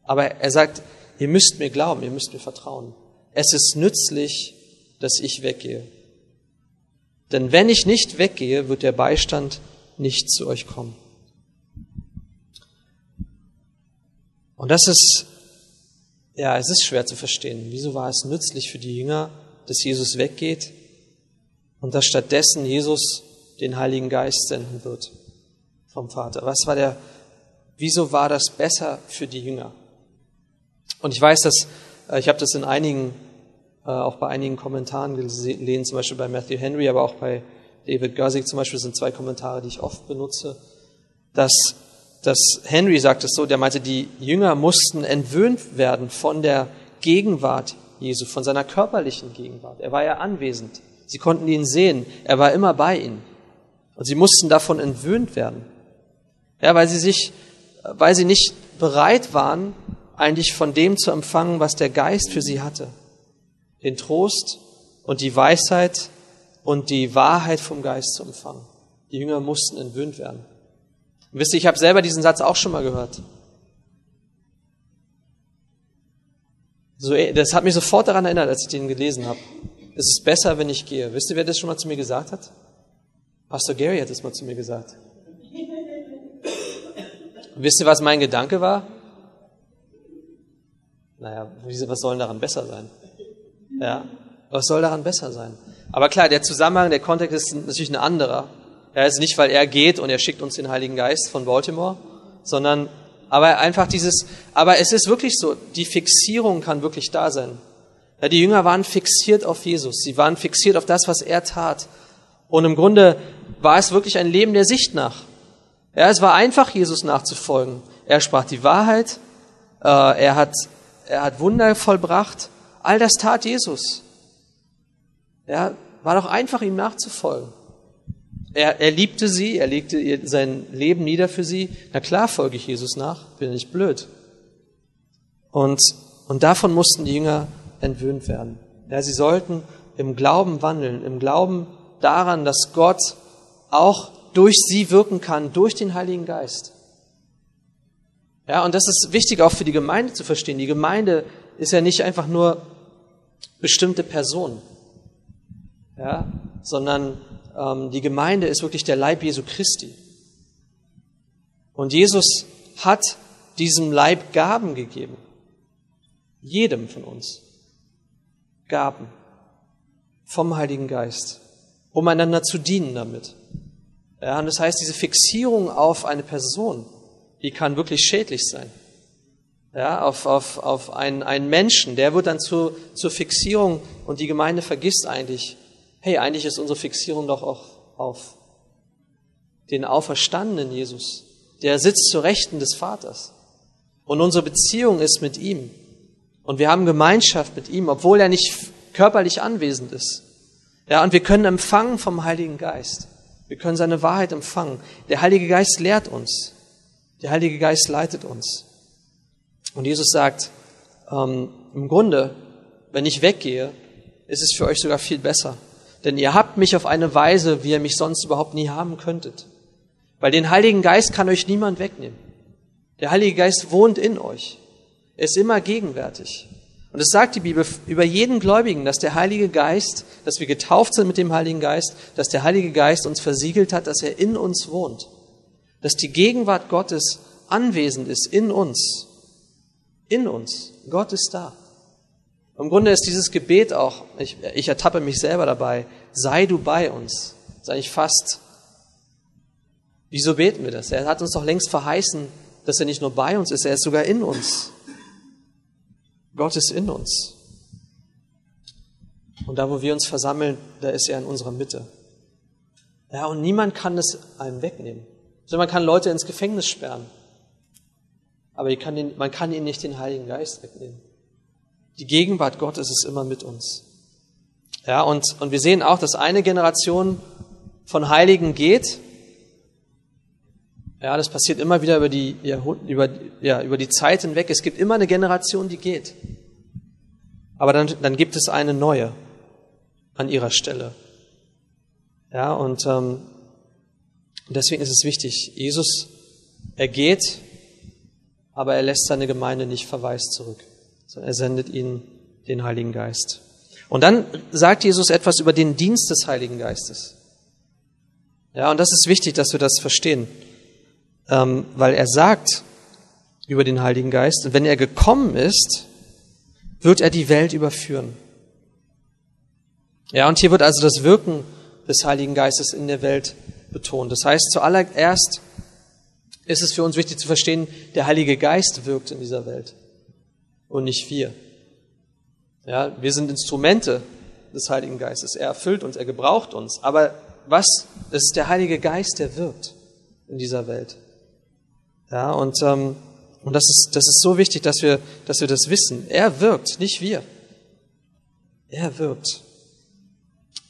Aber er sagt, ihr müsst mir glauben, ihr müsst mir vertrauen. Es ist nützlich, dass ich weggehe. Denn wenn ich nicht weggehe, wird der Beistand nicht zu euch kommen. Und das ist, ja, es ist schwer zu verstehen. Wieso war es nützlich für die Jünger, dass Jesus weggeht und dass stattdessen Jesus den Heiligen Geist senden wird vom Vater. Was war der, wieso war das besser für die Jünger? Und ich weiß, dass, äh, ich habe das in einigen, auch bei einigen Kommentaren gelesen, zum Beispiel bei Matthew Henry, aber auch bei David Gursig zum Beispiel sind zwei Kommentare, die ich oft benutze, dass, dass Henry sagt es so, der meinte, die Jünger mussten entwöhnt werden von der Gegenwart Jesu, von seiner körperlichen Gegenwart. Er war ja anwesend. Sie konnten ihn sehen. Er war immer bei ihnen. Und sie mussten davon entwöhnt werden. Ja, weil sie sich, weil sie nicht bereit waren, eigentlich von dem zu empfangen, was der Geist für sie hatte. Den Trost und die Weisheit und die Wahrheit vom Geist zu empfangen. Die Jünger mussten entwöhnt werden. Und wisst ihr, ich habe selber diesen Satz auch schon mal gehört. So, das hat mich sofort daran erinnert, als ich den gelesen habe. Es ist besser, wenn ich gehe. Wisst ihr, wer das schon mal zu mir gesagt hat? Pastor Gary hat es mal zu mir gesagt. Wisst ihr, was mein Gedanke war? Naja, was soll denn daran besser sein? Ja, was soll daran besser sein? Aber klar, der Zusammenhang, der Kontext ist natürlich ein anderer. Ja, ist nicht, weil er geht und er schickt uns den Heiligen Geist von Baltimore, sondern aber einfach dieses, aber es ist wirklich so, die Fixierung kann wirklich da sein. Ja, die Jünger waren fixiert auf Jesus, sie waren fixiert auf das, was er tat. Und im Grunde war es wirklich ein Leben der Sicht nach. Ja, es war einfach, Jesus nachzufolgen. Er sprach die Wahrheit, äh, er, hat, er hat Wunder vollbracht, all das tat Jesus. Ja, war doch einfach, ihm nachzufolgen. Er, er liebte sie, er legte sein Leben nieder für sie. Na klar folge ich Jesus nach, bin nicht blöd. Und, und davon mussten die Jünger entwöhnt werden. Ja, sie sollten im Glauben wandeln, im Glauben daran, dass Gott auch durch sie wirken kann, durch den Heiligen Geist. Ja, und das ist wichtig auch für die Gemeinde zu verstehen. Die Gemeinde ist ja nicht einfach nur bestimmte Personen, ja, sondern ähm, die Gemeinde ist wirklich der Leib Jesu Christi. Und Jesus hat diesem Leib Gaben gegeben. Jedem von uns. Gaben. Vom Heiligen Geist. Um einander zu dienen damit. Ja, und das heißt, diese Fixierung auf eine Person, die kann wirklich schädlich sein. Ja, auf, auf, auf einen, einen Menschen, der wird dann zu, zur Fixierung und die Gemeinde vergisst eigentlich, hey, eigentlich ist unsere Fixierung doch auch auf den auferstandenen Jesus. Der sitzt zur Rechten des Vaters. Und unsere Beziehung ist mit ihm. Und wir haben Gemeinschaft mit ihm, obwohl er nicht körperlich anwesend ist. Ja, und wir können empfangen vom Heiligen Geist. Wir können seine Wahrheit empfangen. Der Heilige Geist lehrt uns. Der Heilige Geist leitet uns. Und Jesus sagt, ähm, im Grunde, wenn ich weggehe, ist es für euch sogar viel besser. Denn ihr habt mich auf eine Weise, wie ihr mich sonst überhaupt nie haben könntet. Weil den Heiligen Geist kann euch niemand wegnehmen. Der Heilige Geist wohnt in euch. Er ist immer gegenwärtig. Und es sagt die Bibel über jeden Gläubigen, dass der Heilige Geist, dass wir getauft sind mit dem Heiligen Geist, dass der Heilige Geist uns versiegelt hat, dass er in uns wohnt. Dass die Gegenwart Gottes anwesend ist in uns. In uns. Gott ist da. Im Grunde ist dieses Gebet auch, ich, ich ertappe mich selber dabei, sei du bei uns. Das eigentlich fast, wieso beten wir das? Er hat uns doch längst verheißen, dass er nicht nur bei uns ist, er ist sogar in uns. Gott ist in uns. Und da, wo wir uns versammeln, da ist er in unserer Mitte. Ja, und niemand kann es einem wegnehmen. Also man kann Leute ins Gefängnis sperren, aber kann man kann ihnen nicht den Heiligen Geist wegnehmen. Die Gegenwart Gottes ist immer mit uns. Ja, und, und wir sehen auch, dass eine Generation von Heiligen geht. Ja, das passiert immer wieder über die, über, ja, über die Zeit hinweg. Es gibt immer eine Generation, die geht. Aber dann, dann gibt es eine neue an ihrer Stelle. Ja, und ähm, deswegen ist es wichtig, Jesus, er geht, aber er lässt seine Gemeinde nicht verwaist zurück sondern er sendet ihnen den Heiligen Geist. Und dann sagt Jesus etwas über den Dienst des Heiligen Geistes. Ja, und das ist wichtig, dass wir das verstehen, ähm, weil er sagt über den Heiligen Geist, wenn er gekommen ist, wird er die Welt überführen. Ja, und hier wird also das Wirken des Heiligen Geistes in der Welt betont. Das heißt, zuallererst ist es für uns wichtig zu verstehen, der Heilige Geist wirkt in dieser Welt und nicht wir. Ja, wir sind Instrumente des Heiligen Geistes. Er erfüllt uns, er gebraucht uns. Aber was? Es ist der Heilige Geist, der wirkt in dieser Welt. Ja, und, ähm, und das ist, das ist so wichtig, dass wir, dass wir das wissen. Er wirkt, nicht wir. Er wirkt,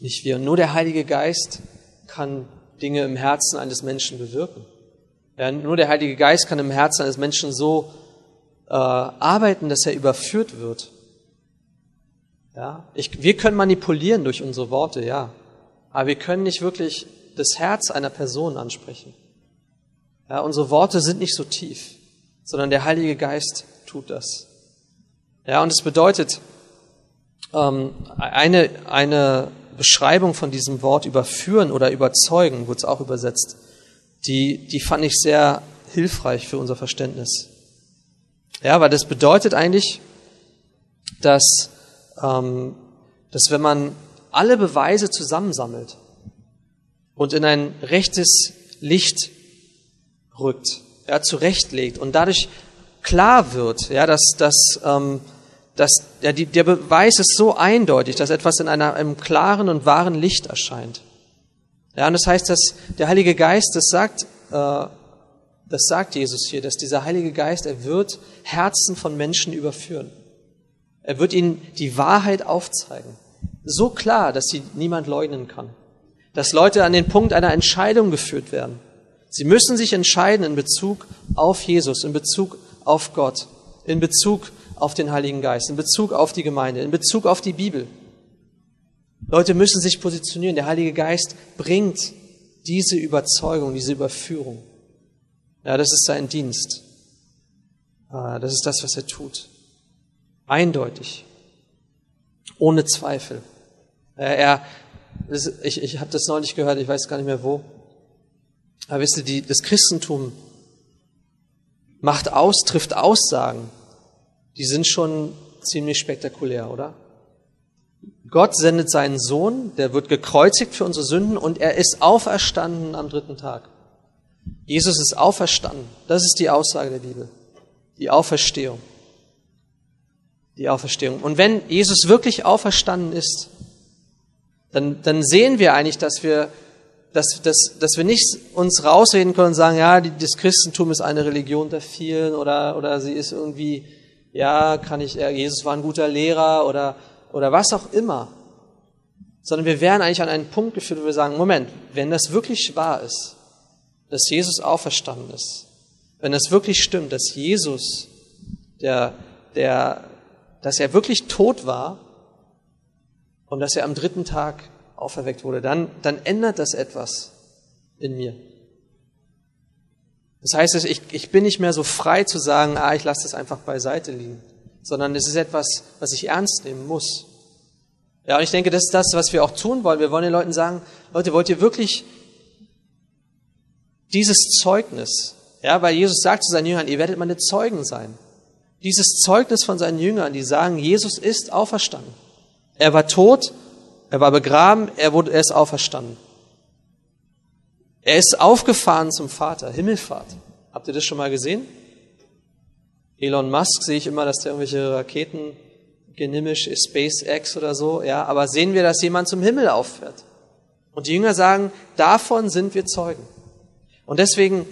nicht wir. Und nur der Heilige Geist kann Dinge im Herzen eines Menschen bewirken. Ja, nur der Heilige Geist kann im Herzen eines Menschen so äh, arbeiten, dass er überführt wird. Ja, ich, wir können manipulieren durch unsere Worte, ja, aber wir können nicht wirklich das Herz einer Person ansprechen. Ja, unsere Worte sind nicht so tief, sondern der Heilige Geist tut das. Ja, und es bedeutet, ähm, eine, eine Beschreibung von diesem Wort überführen oder überzeugen, wurde es auch übersetzt, die, die fand ich sehr hilfreich für unser Verständnis. Ja, weil das bedeutet eigentlich, dass, ähm, dass wenn man alle Beweise zusammensammelt und in ein rechtes Licht rückt, ja, zurechtlegt und dadurch klar wird, ja, dass, dass, ähm, dass ja, die, der Beweis ist so eindeutig, dass etwas in einer, einem klaren und wahren Licht erscheint. Ja, und das heißt, dass der Heilige Geist, das sagt, äh, das sagt Jesus hier, dass dieser Heilige Geist, er wird Herzen von Menschen überführen. Er wird ihnen die Wahrheit aufzeigen. So klar, dass sie niemand leugnen kann. Dass Leute an den Punkt einer Entscheidung geführt werden. Sie müssen sich entscheiden in Bezug auf Jesus, in Bezug auf Gott, in Bezug auf den Heiligen Geist, in Bezug auf die Gemeinde, in Bezug auf die Bibel. Leute müssen sich positionieren. Der Heilige Geist bringt diese Überzeugung, diese Überführung. Ja, das ist sein Dienst. Ah, das ist das, was er tut. Eindeutig. Ohne Zweifel. Er, ich, ich habe das neulich gehört, ich weiß gar nicht mehr wo. Aber wisst ihr, die, das Christentum macht aus, trifft Aussagen, die sind schon ziemlich spektakulär, oder? Gott sendet seinen Sohn, der wird gekreuzigt für unsere Sünden und er ist auferstanden am dritten Tag. Jesus ist auferstanden. Das ist die Aussage der Bibel. Die Auferstehung. Die Auferstehung. Und wenn Jesus wirklich auferstanden ist, dann, dann sehen wir eigentlich, dass wir, dass, dass, dass wir nicht uns rausreden können und sagen, ja, das Christentum ist eine Religion der vielen oder, oder sie ist irgendwie, ja, kann ich, Jesus war ein guter Lehrer oder, oder was auch immer. Sondern wir wären eigentlich an einen Punkt geführt, wo wir sagen, Moment, wenn das wirklich wahr ist, dass Jesus auferstanden ist, wenn es wirklich stimmt, dass Jesus, der, der, dass er wirklich tot war und dass er am dritten Tag auferweckt wurde, dann, dann ändert das etwas in mir. Das heißt, ich, ich bin nicht mehr so frei zu sagen, ah, ich lasse das einfach beiseite liegen, sondern es ist etwas, was ich ernst nehmen muss. Ja, und ich denke, das ist das, was wir auch tun wollen. Wir wollen den Leuten sagen, Leute, wollt ihr wirklich dieses Zeugnis, ja, weil Jesus sagt zu seinen Jüngern, ihr werdet meine Zeugen sein. Dieses Zeugnis von seinen Jüngern, die sagen, Jesus ist auferstanden. Er war tot, er war begraben, er wurde, er ist auferstanden. Er ist aufgefahren zum Vater, Himmelfahrt. Habt ihr das schon mal gesehen? Elon Musk sehe ich immer, dass der irgendwelche Raketen genimmisch ist, SpaceX oder so, ja, aber sehen wir, dass jemand zum Himmel auffährt? Und die Jünger sagen, davon sind wir Zeugen. Und deswegen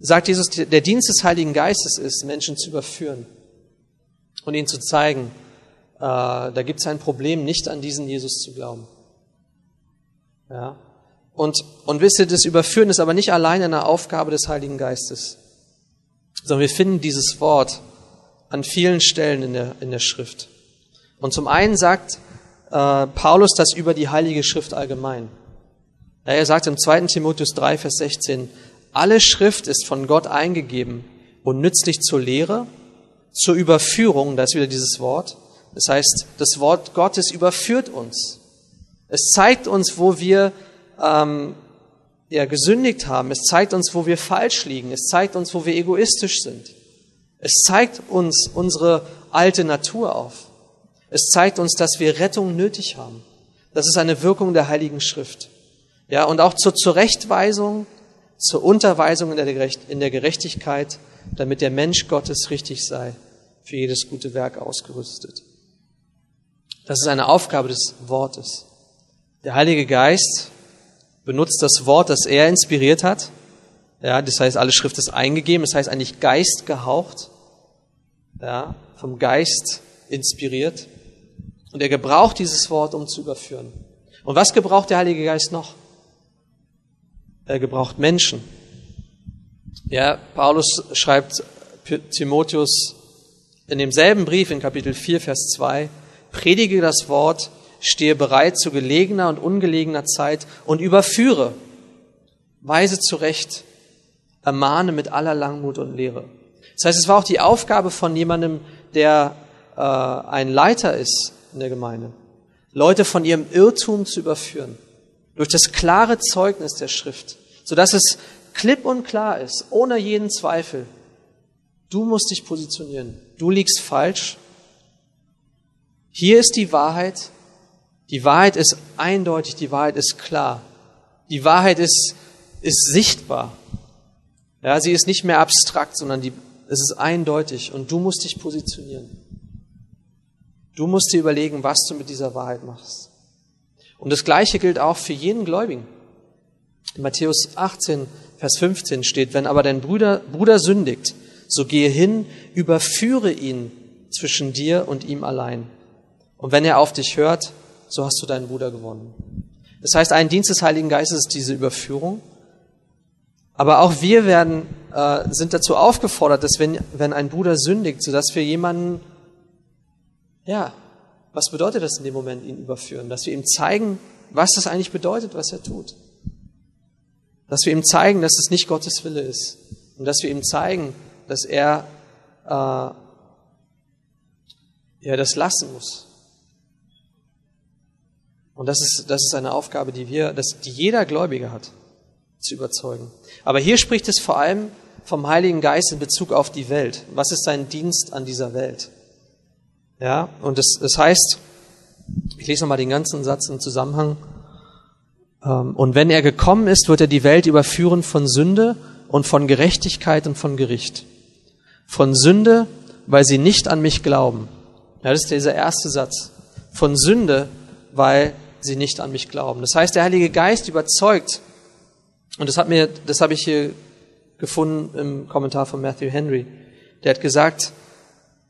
sagt Jesus, der Dienst des Heiligen Geistes ist, Menschen zu überführen und ihnen zu zeigen, äh, da gibt es ein Problem, nicht an diesen Jesus zu glauben. Ja. Und, und wisst ihr, das Überführen ist aber nicht allein eine Aufgabe des Heiligen Geistes, sondern wir finden dieses Wort an vielen Stellen in der, in der Schrift. Und zum einen sagt äh, Paulus das über die Heilige Schrift allgemein. Er sagt im 2. Timotheus 3, Vers 16, alle Schrift ist von Gott eingegeben und nützlich zur Lehre, zur Überführung, da ist wieder dieses Wort. Das heißt, das Wort Gottes überführt uns. Es zeigt uns, wo wir ähm, ja, gesündigt haben. Es zeigt uns, wo wir falsch liegen. Es zeigt uns, wo wir egoistisch sind. Es zeigt uns unsere alte Natur auf. Es zeigt uns, dass wir Rettung nötig haben. Das ist eine Wirkung der Heiligen Schrift. Ja, und auch zur Zurechtweisung, zur Unterweisung in der, in der Gerechtigkeit, damit der Mensch Gottes richtig sei, für jedes gute Werk ausgerüstet. Das ist eine Aufgabe des Wortes. Der Heilige Geist benutzt das Wort, das er inspiriert hat. Ja, das heißt, alle Schrift ist eingegeben, das heißt eigentlich Geist gehaucht, ja, vom Geist inspiriert. Und er gebraucht dieses Wort, um zu überführen. Und was gebraucht der Heilige Geist noch? er gebraucht Menschen. Ja, Paulus schreibt Timotheus in demselben Brief in Kapitel 4, Vers 2, predige das Wort, stehe bereit zu gelegener und ungelegener Zeit und überführe, weise zurecht, ermahne mit aller Langmut und Lehre. Das heißt, es war auch die Aufgabe von jemandem, der äh, ein Leiter ist in der Gemeinde, Leute von ihrem Irrtum zu überführen, durch das klare Zeugnis der Schrift sodass es klipp und klar ist, ohne jeden Zweifel. Du musst dich positionieren. Du liegst falsch. Hier ist die Wahrheit. Die Wahrheit ist eindeutig, die Wahrheit ist klar. Die Wahrheit ist, ist sichtbar. Ja, sie ist nicht mehr abstrakt, sondern die, es ist eindeutig und du musst dich positionieren. Du musst dir überlegen, was du mit dieser Wahrheit machst. Und das Gleiche gilt auch für jeden Gläubigen. In Matthäus 18, Vers 15 steht, wenn aber dein Bruder, Bruder sündigt, so gehe hin, überführe ihn zwischen dir und ihm allein. Und wenn er auf dich hört, so hast du deinen Bruder gewonnen. Das heißt, ein Dienst des Heiligen Geistes ist diese Überführung. Aber auch wir werden, äh, sind dazu aufgefordert, dass wenn, wenn ein Bruder sündigt, sodass wir jemanden, ja, was bedeutet das in dem Moment, ihn überführen? Dass wir ihm zeigen, was das eigentlich bedeutet, was er tut. Dass wir ihm zeigen, dass es nicht Gottes Wille ist. Und dass wir ihm zeigen, dass er äh, ja, das lassen muss. Und das ist, das ist eine Aufgabe, die wir, das, die jeder Gläubige hat, zu überzeugen. Aber hier spricht es vor allem vom Heiligen Geist in Bezug auf die Welt. Was ist sein Dienst an dieser Welt? Ja, und es, das heißt, ich lese nochmal den ganzen Satz im Zusammenhang. Ähm, und wenn er gekommen ist, wird er die Welt überführen von Sünde und von Gerechtigkeit und von Gericht. Von Sünde, weil sie nicht an mich glauben. Ja, das ist dieser erste Satz. Von Sünde, weil sie nicht an mich glauben. Das heißt, der Heilige Geist überzeugt, und das hat mir, das habe ich hier gefunden im Kommentar von Matthew Henry. Der hat gesagt,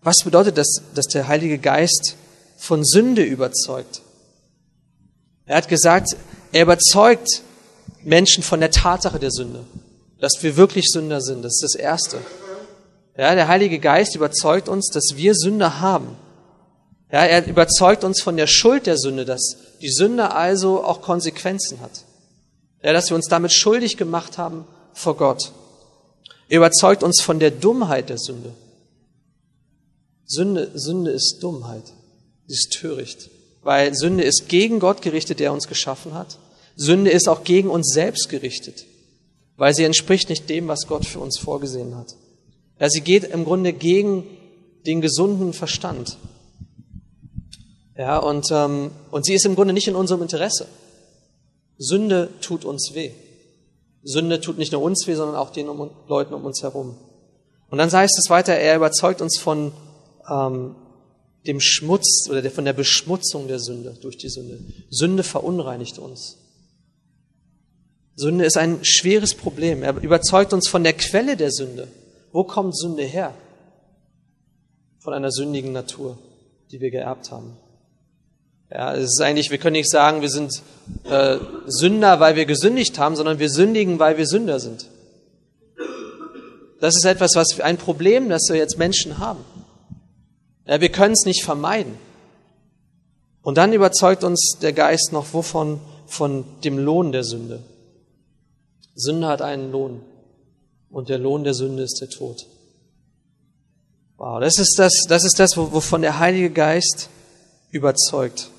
was bedeutet das, dass der Heilige Geist von Sünde überzeugt? Er hat gesagt, er überzeugt Menschen von der Tatsache der Sünde, dass wir wirklich Sünder sind. Das ist das Erste. Ja, der Heilige Geist überzeugt uns, dass wir Sünder haben. Ja, er überzeugt uns von der Schuld der Sünde, dass die Sünde also auch Konsequenzen hat. Ja, dass wir uns damit schuldig gemacht haben vor Gott. Er überzeugt uns von der Dummheit der Sünde. Sünde, Sünde ist Dummheit. Sie ist töricht. Weil Sünde ist gegen Gott gerichtet, der uns geschaffen hat. Sünde ist auch gegen uns selbst gerichtet. Weil sie entspricht nicht dem, was Gott für uns vorgesehen hat. Ja, sie geht im Grunde gegen den gesunden Verstand. Ja, und, ähm, und sie ist im Grunde nicht in unserem Interesse. Sünde tut uns weh. Sünde tut nicht nur uns weh, sondern auch den um, Leuten um uns herum. Und dann heißt es weiter, er überzeugt uns von ähm, dem Schmutz oder der, von der Beschmutzung der Sünde durch die Sünde. Sünde verunreinigt uns. Sünde ist ein schweres Problem. Er überzeugt uns von der Quelle der Sünde. Wo kommt Sünde her? Von einer sündigen Natur, die wir geerbt haben. Ja, es ist eigentlich, wir können nicht sagen, wir sind äh, Sünder, weil wir gesündigt haben, sondern wir sündigen, weil wir Sünder sind. Das ist etwas, was ein Problem, das wir jetzt Menschen haben. Ja, wir können es nicht vermeiden. Und dann überzeugt uns der Geist noch wovon? Von dem Lohn der Sünde. Sünde hat einen Lohn. Und der Lohn der Sünde ist der Tod. Wow, das ist das, das ist das, wovon der Heilige Geist überzeugt.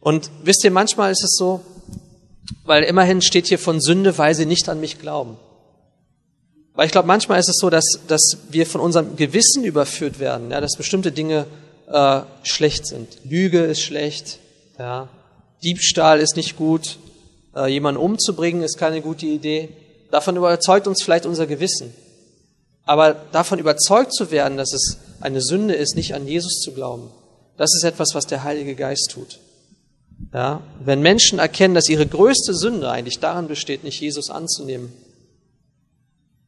Und wisst ihr, manchmal ist es so, weil immerhin steht hier von Sünde, weil sie nicht an mich glauben. Weil ich glaube, manchmal ist es so, dass, dass wir von unserem Gewissen überführt werden, ja, dass bestimmte Dinge äh, schlecht sind. Lüge ist schlecht, ja. Diebstahl ist nicht gut, äh, jemanden umzubringen ist keine gute Idee. Davon überzeugt uns vielleicht unser Gewissen. Aber davon überzeugt zu werden, dass es eine Sünde ist, nicht an Jesus zu glauben, das ist etwas, was der Heilige Geist tut. Ja, wenn Menschen erkennen, dass ihre größte Sünde eigentlich daran besteht, nicht Jesus anzunehmen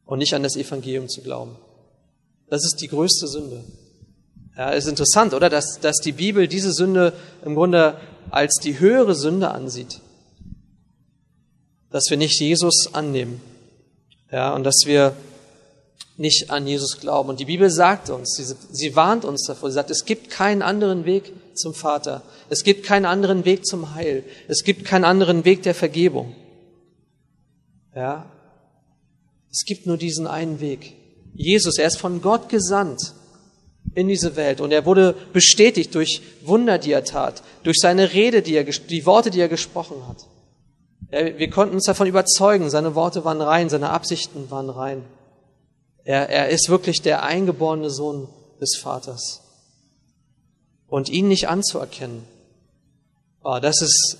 und nicht an das Evangelium zu glauben. Das ist die größte Sünde. Ja, ist interessant, oder? Dass, dass die Bibel diese Sünde im Grunde als die höhere Sünde ansieht. Dass wir nicht Jesus annehmen. Ja, und dass wir nicht an Jesus glauben. Und die Bibel sagt uns, sie, sie warnt uns davor, sie sagt, es gibt keinen anderen Weg zum Vater. Es gibt keinen anderen Weg zum Heil. Es gibt keinen anderen Weg der Vergebung. Ja? Es gibt nur diesen einen Weg. Jesus, er ist von Gott gesandt in diese Welt und er wurde bestätigt durch Wunder, die er tat, durch seine Rede, die er, die Worte, die er gesprochen hat. Wir konnten uns davon überzeugen, seine Worte waren rein, seine Absichten waren rein. Er, er ist wirklich der eingeborene Sohn des Vaters. Und ihn nicht anzuerkennen, oh, das ist,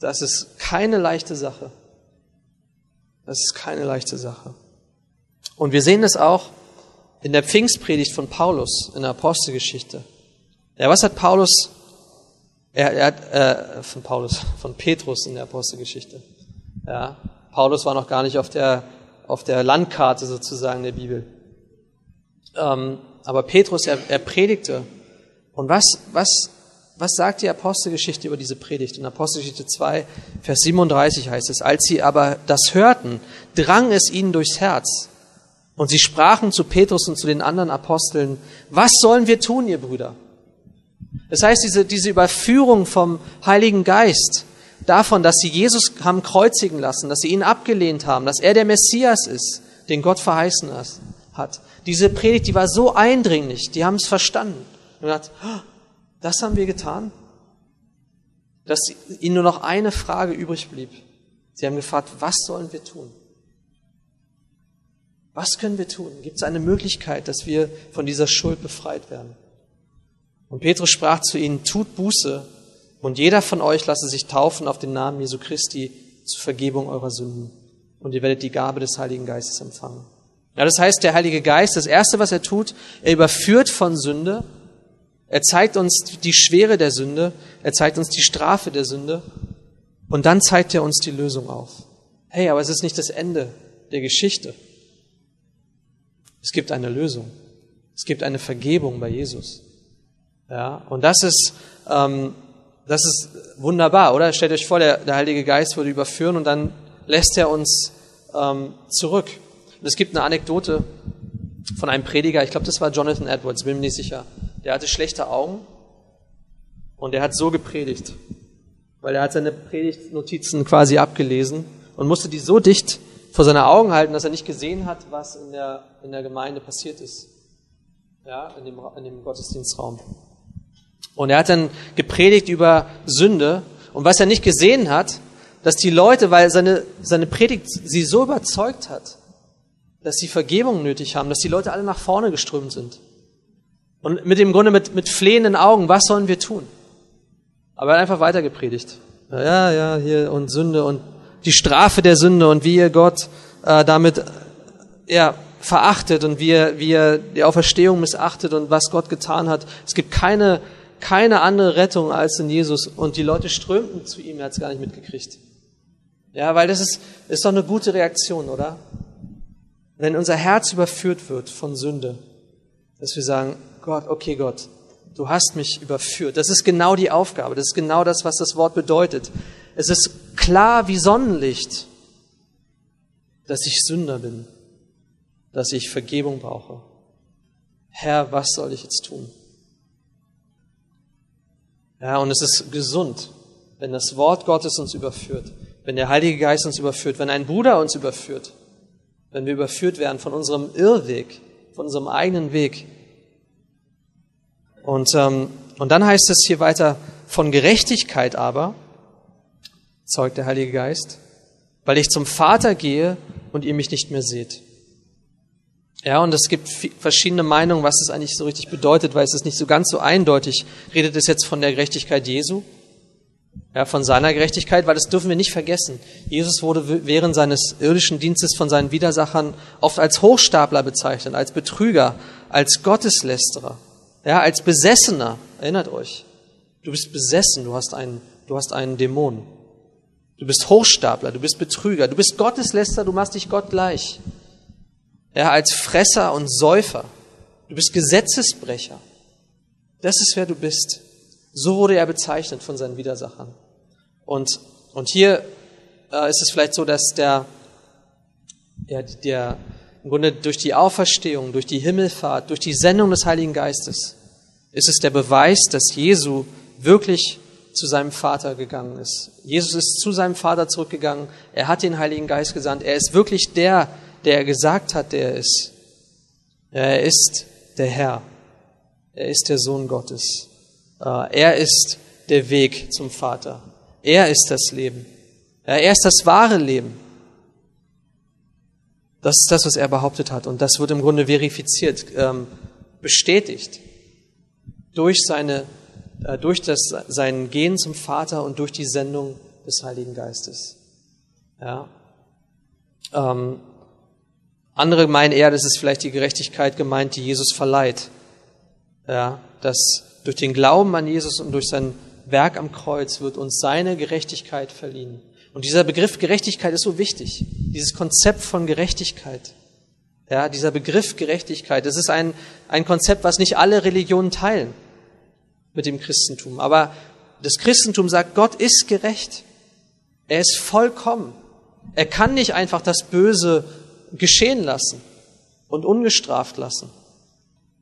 das ist keine leichte Sache. Das ist keine leichte Sache. Und wir sehen es auch in der Pfingstpredigt von Paulus in der Apostelgeschichte. Ja, was hat Paulus, er, er hat, äh, von Paulus, von Petrus in der Apostelgeschichte. Ja, Paulus war noch gar nicht auf der, auf der Landkarte sozusagen der Bibel. Ähm, aber Petrus, er, er predigte. Und was, was, was sagt die Apostelgeschichte über diese Predigt? In Apostelgeschichte 2, Vers 37 heißt es, als sie aber das hörten, drang es ihnen durchs Herz. Und sie sprachen zu Petrus und zu den anderen Aposteln, was sollen wir tun, ihr Brüder? Das heißt, diese, diese Überführung vom Heiligen Geist, davon, dass sie Jesus haben kreuzigen lassen, dass sie ihn abgelehnt haben, dass er der Messias ist, den Gott verheißen hat. Diese Predigt, die war so eindringlich, die haben es verstanden. Und gesagt, das haben wir getan, dass ihnen nur noch eine Frage übrig blieb. Sie haben gefragt, was sollen wir tun? Was können wir tun? Gibt es eine Möglichkeit, dass wir von dieser Schuld befreit werden? Und Petrus sprach zu ihnen, tut Buße und jeder von euch lasse sich taufen auf den Namen Jesu Christi zur Vergebung eurer Sünden. Und ihr werdet die Gabe des Heiligen Geistes empfangen. Ja, das heißt, der Heilige Geist, das Erste, was er tut, er überführt von Sünde. Er zeigt uns die Schwere der Sünde. Er zeigt uns die Strafe der Sünde. Und dann zeigt er uns die Lösung auf. Hey, aber es ist nicht das Ende der Geschichte. Es gibt eine Lösung. Es gibt eine Vergebung bei Jesus. Ja, und das ist ähm, das ist wunderbar, oder? Stellt euch vor, der, der Heilige Geist würde überführen und dann lässt er uns ähm, zurück. Und es gibt eine Anekdote von einem Prediger, ich glaube, das war Jonathan Edwards, bin mir nicht sicher. Der hatte schlechte Augen und er hat so gepredigt, weil er hat seine Predigtnotizen quasi abgelesen und musste die so dicht vor seine Augen halten, dass er nicht gesehen hat, was in der, in der Gemeinde passiert ist. Ja, in dem, in dem Gottesdienstraum. Und er hat dann gepredigt über Sünde. Und was er nicht gesehen hat, dass die Leute, weil seine, seine Predigt sie so überzeugt hat, dass sie Vergebung nötig haben, dass die Leute alle nach vorne geströmt sind. Und mit dem Grunde mit, mit flehenden Augen, was sollen wir tun? Aber er hat einfach weiter gepredigt. Ja, ja, hier und Sünde und die Strafe der Sünde und wie ihr Gott äh, damit ja, verachtet und wie er, wie er die Auferstehung missachtet und was Gott getan hat. Es gibt keine keine andere Rettung als in Jesus. Und die Leute strömten zu ihm, er hat es gar nicht mitgekriegt. Ja, weil das ist, ist doch eine gute Reaktion, oder? Wenn unser Herz überführt wird von Sünde, dass wir sagen, Gott, okay Gott, du hast mich überführt. Das ist genau die Aufgabe. Das ist genau das, was das Wort bedeutet. Es ist klar wie Sonnenlicht, dass ich Sünder bin, dass ich Vergebung brauche. Herr, was soll ich jetzt tun? Ja, und es ist gesund, wenn das Wort Gottes uns überführt, wenn der Heilige Geist uns überführt, wenn ein Bruder uns überführt, wenn wir überführt werden von unserem Irrweg, von unserem eigenen Weg. Und, ähm, und dann heißt es hier weiter, von Gerechtigkeit aber, zeugt der Heilige Geist, weil ich zum Vater gehe und ihr mich nicht mehr seht. Ja, und es gibt verschiedene Meinungen, was es eigentlich so richtig bedeutet, weil es ist nicht so ganz so eindeutig. Redet es jetzt von der Gerechtigkeit Jesu? Ja, von seiner Gerechtigkeit, weil das dürfen wir nicht vergessen. Jesus wurde während seines irdischen Dienstes von seinen Widersachern oft als Hochstapler bezeichnet, als Betrüger, als Gotteslästerer, ja, als Besessener. Erinnert euch. Du bist besessen, du hast einen, du hast einen Dämon. Du bist Hochstapler, du bist Betrüger, du bist Gottesläster, du machst dich Gott gleich ja, als Fresser und Säufer. Du bist Gesetzesbrecher. Das ist, wer du bist. So wurde er bezeichnet von seinen Widersachern. Und, und hier äh, ist es vielleicht so, dass der, ja, der, im Grunde durch die Auferstehung, durch die Himmelfahrt, durch die Sendung des Heiligen Geistes, ist es der Beweis, dass Jesu wirklich zu seinem Vater gegangen ist. Jesus ist zu seinem Vater zurückgegangen. Er hat den Heiligen Geist gesandt. Er ist wirklich der, der er gesagt hat, der er ist. Er ist der Herr. Er ist der Sohn Gottes. Äh, er ist der Weg zum Vater. Er ist das Leben. Er ist das wahre Leben. Das ist das, was er behauptet hat. Und das wird im Grunde verifiziert, ähm, bestätigt durch seine äh, durch das, sein Gehen zum Vater und durch die Sendung des Heiligen Geistes. Ja. Ähm, andere meinen eher, das ist vielleicht die Gerechtigkeit gemeint, die Jesus verleiht. Ja, dass durch den Glauben an Jesus und durch sein Werk am Kreuz wird uns seine Gerechtigkeit verliehen. Und dieser Begriff Gerechtigkeit ist so wichtig. Dieses Konzept von Gerechtigkeit. Ja, dieser Begriff Gerechtigkeit, das ist ein, ein Konzept, was nicht alle Religionen teilen mit dem Christentum. Aber das Christentum sagt, Gott ist gerecht. Er ist vollkommen. Er kann nicht einfach das Böse geschehen lassen und ungestraft lassen.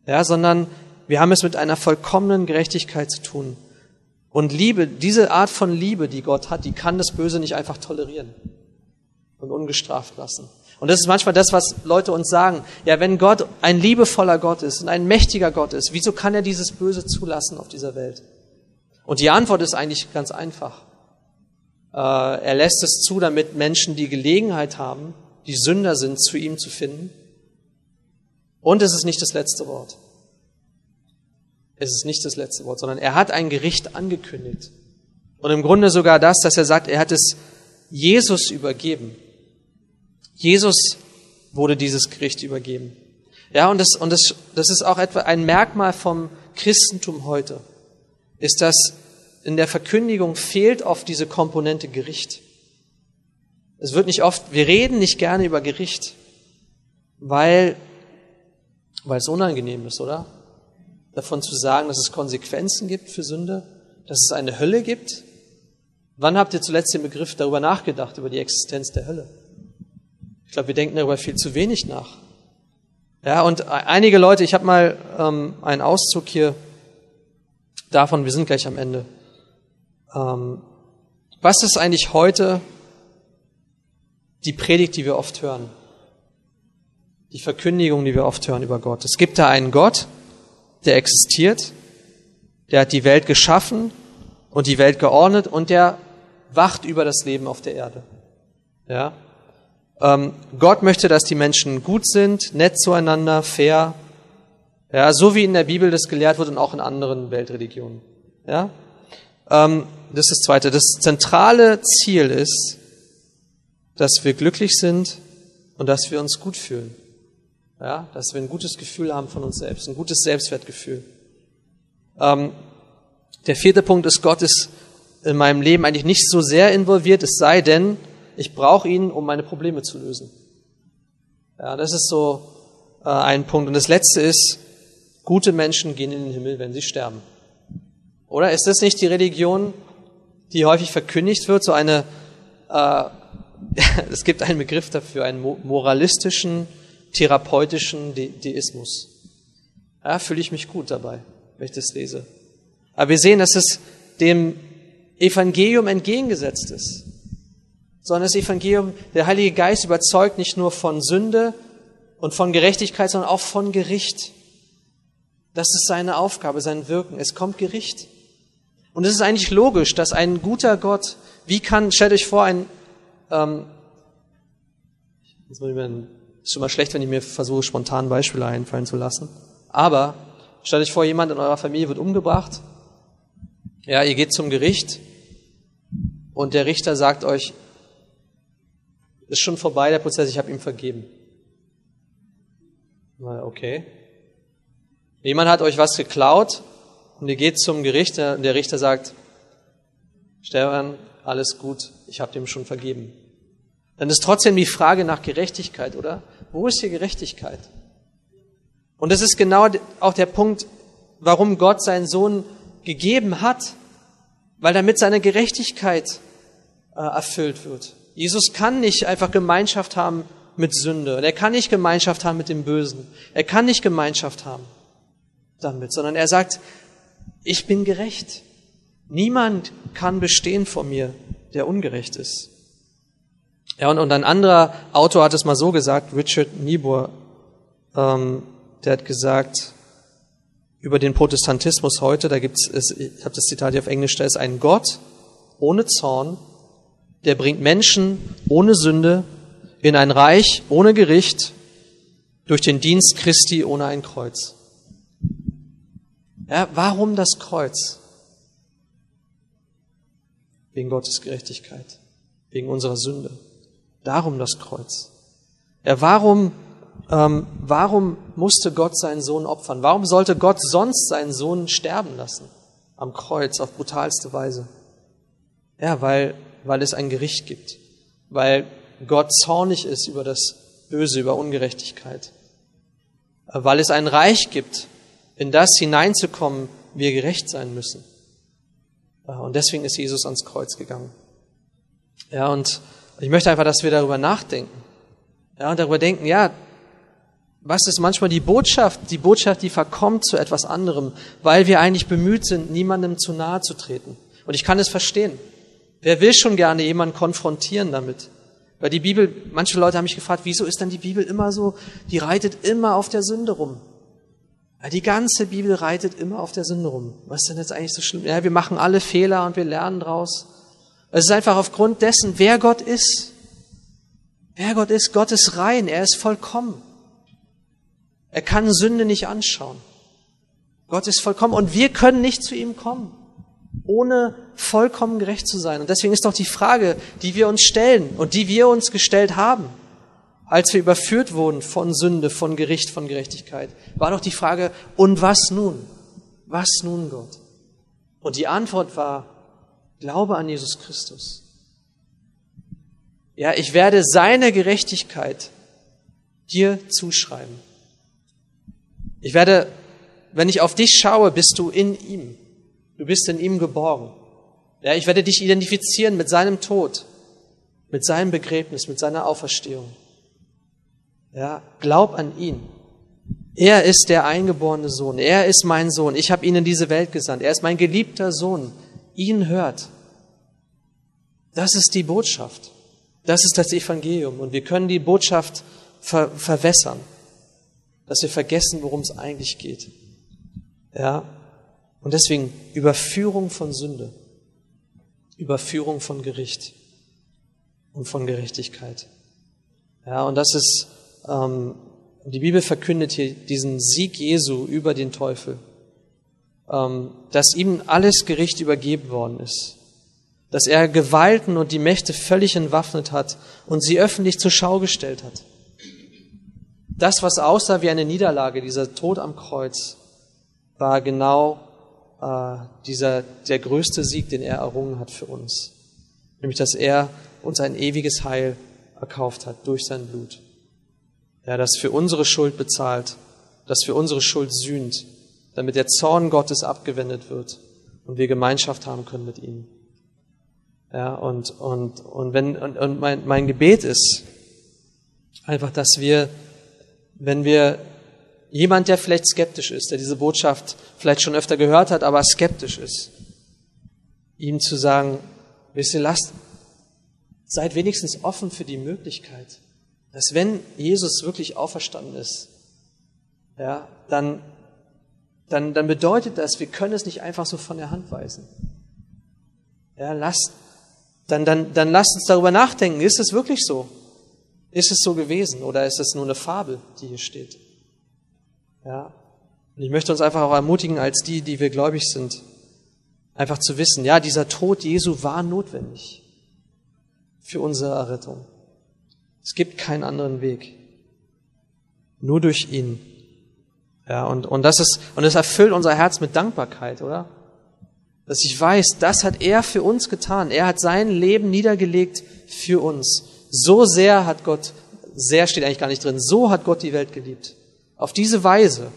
Ja, sondern wir haben es mit einer vollkommenen Gerechtigkeit zu tun. Und Liebe, diese Art von Liebe, die Gott hat, die kann das Böse nicht einfach tolerieren und ungestraft lassen. Und das ist manchmal das, was Leute uns sagen. Ja, wenn Gott ein liebevoller Gott ist und ein mächtiger Gott ist, wieso kann er dieses Böse zulassen auf dieser Welt? Und die Antwort ist eigentlich ganz einfach. Äh, er lässt es zu, damit Menschen die Gelegenheit haben, die Sünder sind, zu ihm zu finden. Und es ist nicht das letzte Wort. Es ist nicht das letzte Wort, sondern er hat ein Gericht angekündigt. Und im Grunde sogar das, dass er sagt, er hat es Jesus übergeben. Jesus wurde dieses Gericht übergeben. Ja, und das, und das, das ist auch etwa ein Merkmal vom Christentum heute, ist, dass in der Verkündigung fehlt oft diese Komponente Gericht. Es wird nicht oft, wir reden nicht gerne über Gericht, weil, weil es unangenehm ist, oder? Davon zu sagen, dass es Konsequenzen gibt für Sünde, dass es eine Hölle gibt. Wann habt ihr zuletzt den Begriff darüber nachgedacht, über die Existenz der Hölle? Ich glaube, wir denken darüber viel zu wenig nach. Ja, und einige Leute, ich habe mal ähm, einen Auszug hier davon, wir sind gleich am Ende. Ähm, was ist eigentlich heute die Predigt, die wir oft hören. Die Verkündigung, die wir oft hören über Gott. Es gibt da einen Gott, der existiert, der hat die Welt geschaffen und die Welt geordnet und der wacht über das Leben auf der Erde. Ja? Ähm, Gott möchte, dass die Menschen gut sind, nett zueinander, fair, ja, so wie in der Bibel das gelehrt wird und auch in anderen Weltreligionen. Ja? Ähm, das ist das Zweite. Das zentrale Ziel ist, dass wir glücklich sind und dass wir uns gut fühlen. Ja, dass wir ein gutes Gefühl haben von uns selbst, ein gutes Selbstwertgefühl. Ähm, der vierte Punkt ist, Gott ist in meinem Leben eigentlich nicht so sehr involviert, es sei denn, ich brauche ihn, um meine Probleme zu lösen. Ja, das ist so äh, ein Punkt. Und das letzte ist, gute Menschen gehen in den Himmel, wenn sie sterben. Oder ist das nicht die Religion, die häufig verkündigt wird, so eine äh, es gibt einen Begriff dafür, einen moralistischen, therapeutischen De Deismus. Ja, fühle ich mich gut dabei, wenn ich das lese. Aber wir sehen, dass es dem Evangelium entgegengesetzt ist. Sondern das Evangelium, der Heilige Geist überzeugt nicht nur von Sünde und von Gerechtigkeit, sondern auch von Gericht. Das ist seine Aufgabe, sein Wirken. Es kommt Gericht. Und es ist eigentlich logisch, dass ein guter Gott, wie kann, stellt euch vor, ein ähm, ist schon mal schlecht, wenn ich mir versuche, spontan Beispiele einfallen zu lassen. Aber stellt euch vor, jemand in eurer Familie wird umgebracht. Ja, ihr geht zum Gericht und der Richter sagt euch, ist schon vorbei der Prozess, ich habe ihm vergeben. Na, okay. Jemand hat euch was geklaut und ihr geht zum Gericht und der Richter sagt, Stefan, alles gut, ich habe dem schon vergeben. Dann ist trotzdem die Frage nach Gerechtigkeit, oder? Wo ist hier Gerechtigkeit? Und das ist genau auch der Punkt, warum Gott seinen Sohn gegeben hat, weil damit seine Gerechtigkeit äh, erfüllt wird. Jesus kann nicht einfach Gemeinschaft haben mit Sünde. Er kann nicht Gemeinschaft haben mit dem Bösen. Er kann nicht Gemeinschaft haben damit, sondern er sagt, ich bin gerecht. Niemand kann bestehen vor mir, der ungerecht ist. Ja, und, und ein anderer Autor hat es mal so gesagt, Richard Niebuhr, ähm, der hat gesagt, über den Protestantismus heute, da gibt es, ich habe das Zitat hier auf Englisch, da ist ein Gott ohne Zorn, der bringt Menschen ohne Sünde in ein Reich ohne Gericht durch den Dienst Christi ohne ein Kreuz. Ja, warum das Kreuz? wegen Gottes Gerechtigkeit, wegen unserer Sünde. Darum das Kreuz. Ja, warum, ähm, warum musste Gott seinen Sohn opfern? Warum sollte Gott sonst seinen Sohn sterben lassen? Am Kreuz auf brutalste Weise. Ja, weil, weil es ein Gericht gibt. Weil Gott zornig ist über das Böse, über Ungerechtigkeit. Weil es ein Reich gibt, in das hineinzukommen wir gerecht sein müssen. Und deswegen ist Jesus ans Kreuz gegangen. Ja, und ich möchte einfach, dass wir darüber nachdenken. Ja, und darüber denken, ja, was ist manchmal die Botschaft? Die Botschaft, die verkommt zu etwas anderem, weil wir eigentlich bemüht sind, niemandem zu nahe zu treten. Und ich kann es verstehen. Wer will schon gerne jemanden konfrontieren damit? Weil die Bibel, manche Leute haben mich gefragt, wieso ist denn die Bibel immer so, die reitet immer auf der Sünde rum? Ja, die ganze Bibel reitet immer auf der Sünde rum. Was ist denn jetzt eigentlich so schlimm? Ja, wir machen alle Fehler und wir lernen draus. Es ist einfach aufgrund dessen, wer Gott ist. Wer Gott ist, Gott ist rein, er ist vollkommen. Er kann Sünde nicht anschauen. Gott ist vollkommen und wir können nicht zu ihm kommen, ohne vollkommen gerecht zu sein. Und deswegen ist doch die Frage, die wir uns stellen und die wir uns gestellt haben, als wir überführt wurden von Sünde, von Gericht, von Gerechtigkeit, war doch die Frage, und was nun? Was nun, Gott? Und die Antwort war, glaube an Jesus Christus. Ja, ich werde seine Gerechtigkeit dir zuschreiben. Ich werde, wenn ich auf dich schaue, bist du in ihm. Du bist in ihm geborgen. Ja, ich werde dich identifizieren mit seinem Tod, mit seinem Begräbnis, mit seiner Auferstehung. Ja, glaub an ihn. Er ist der eingeborene Sohn. Er ist mein Sohn. Ich habe ihn in diese Welt gesandt. Er ist mein geliebter Sohn. Ihn hört. Das ist die Botschaft. Das ist das Evangelium. Und wir können die Botschaft ver verwässern, dass wir vergessen, worum es eigentlich geht. Ja. Und deswegen Überführung von Sünde. Überführung von Gericht und von Gerechtigkeit. Ja, und das ist ähm, die Bibel verkündet hier diesen Sieg Jesu über den Teufel, dass ihm alles Gericht übergeben worden ist, dass er Gewalten und die Mächte völlig entwaffnet hat und sie öffentlich zur Schau gestellt hat. Das, was aussah wie eine Niederlage, dieser Tod am Kreuz, war genau äh, dieser der größte Sieg, den er errungen hat für uns, nämlich dass er uns ein ewiges Heil erkauft hat durch sein Blut. Ja, das für unsere Schuld bezahlt, das für unsere Schuld sühnt, damit der Zorn Gottes abgewendet wird und wir Gemeinschaft haben können mit ihm. Ja, und, und, und wenn, und, und mein, mein Gebet ist einfach, dass wir, wenn wir jemand, der vielleicht skeptisch ist, der diese Botschaft vielleicht schon öfter gehört hat, aber skeptisch ist, ihm zu sagen, wisst ihr, lasst, seid wenigstens offen für die Möglichkeit, dass wenn Jesus wirklich auferstanden ist, ja, dann, dann, dann bedeutet das, wir können es nicht einfach so von der Hand weisen. Ja, lasst, dann, dann, dann lasst uns darüber nachdenken, ist es wirklich so? Ist es so gewesen oder ist es nur eine Fabel, die hier steht? Ja. Und ich möchte uns einfach auch ermutigen, als die, die wir gläubig sind, einfach zu wissen, ja, dieser Tod Jesu war notwendig für unsere Errettung. Es gibt keinen anderen Weg. Nur durch ihn. Ja, und, und das ist, und es erfüllt unser Herz mit Dankbarkeit, oder? Dass ich weiß, das hat er für uns getan. Er hat sein Leben niedergelegt für uns. So sehr hat Gott, sehr steht eigentlich gar nicht drin, so hat Gott die Welt geliebt. Auf diese Weise,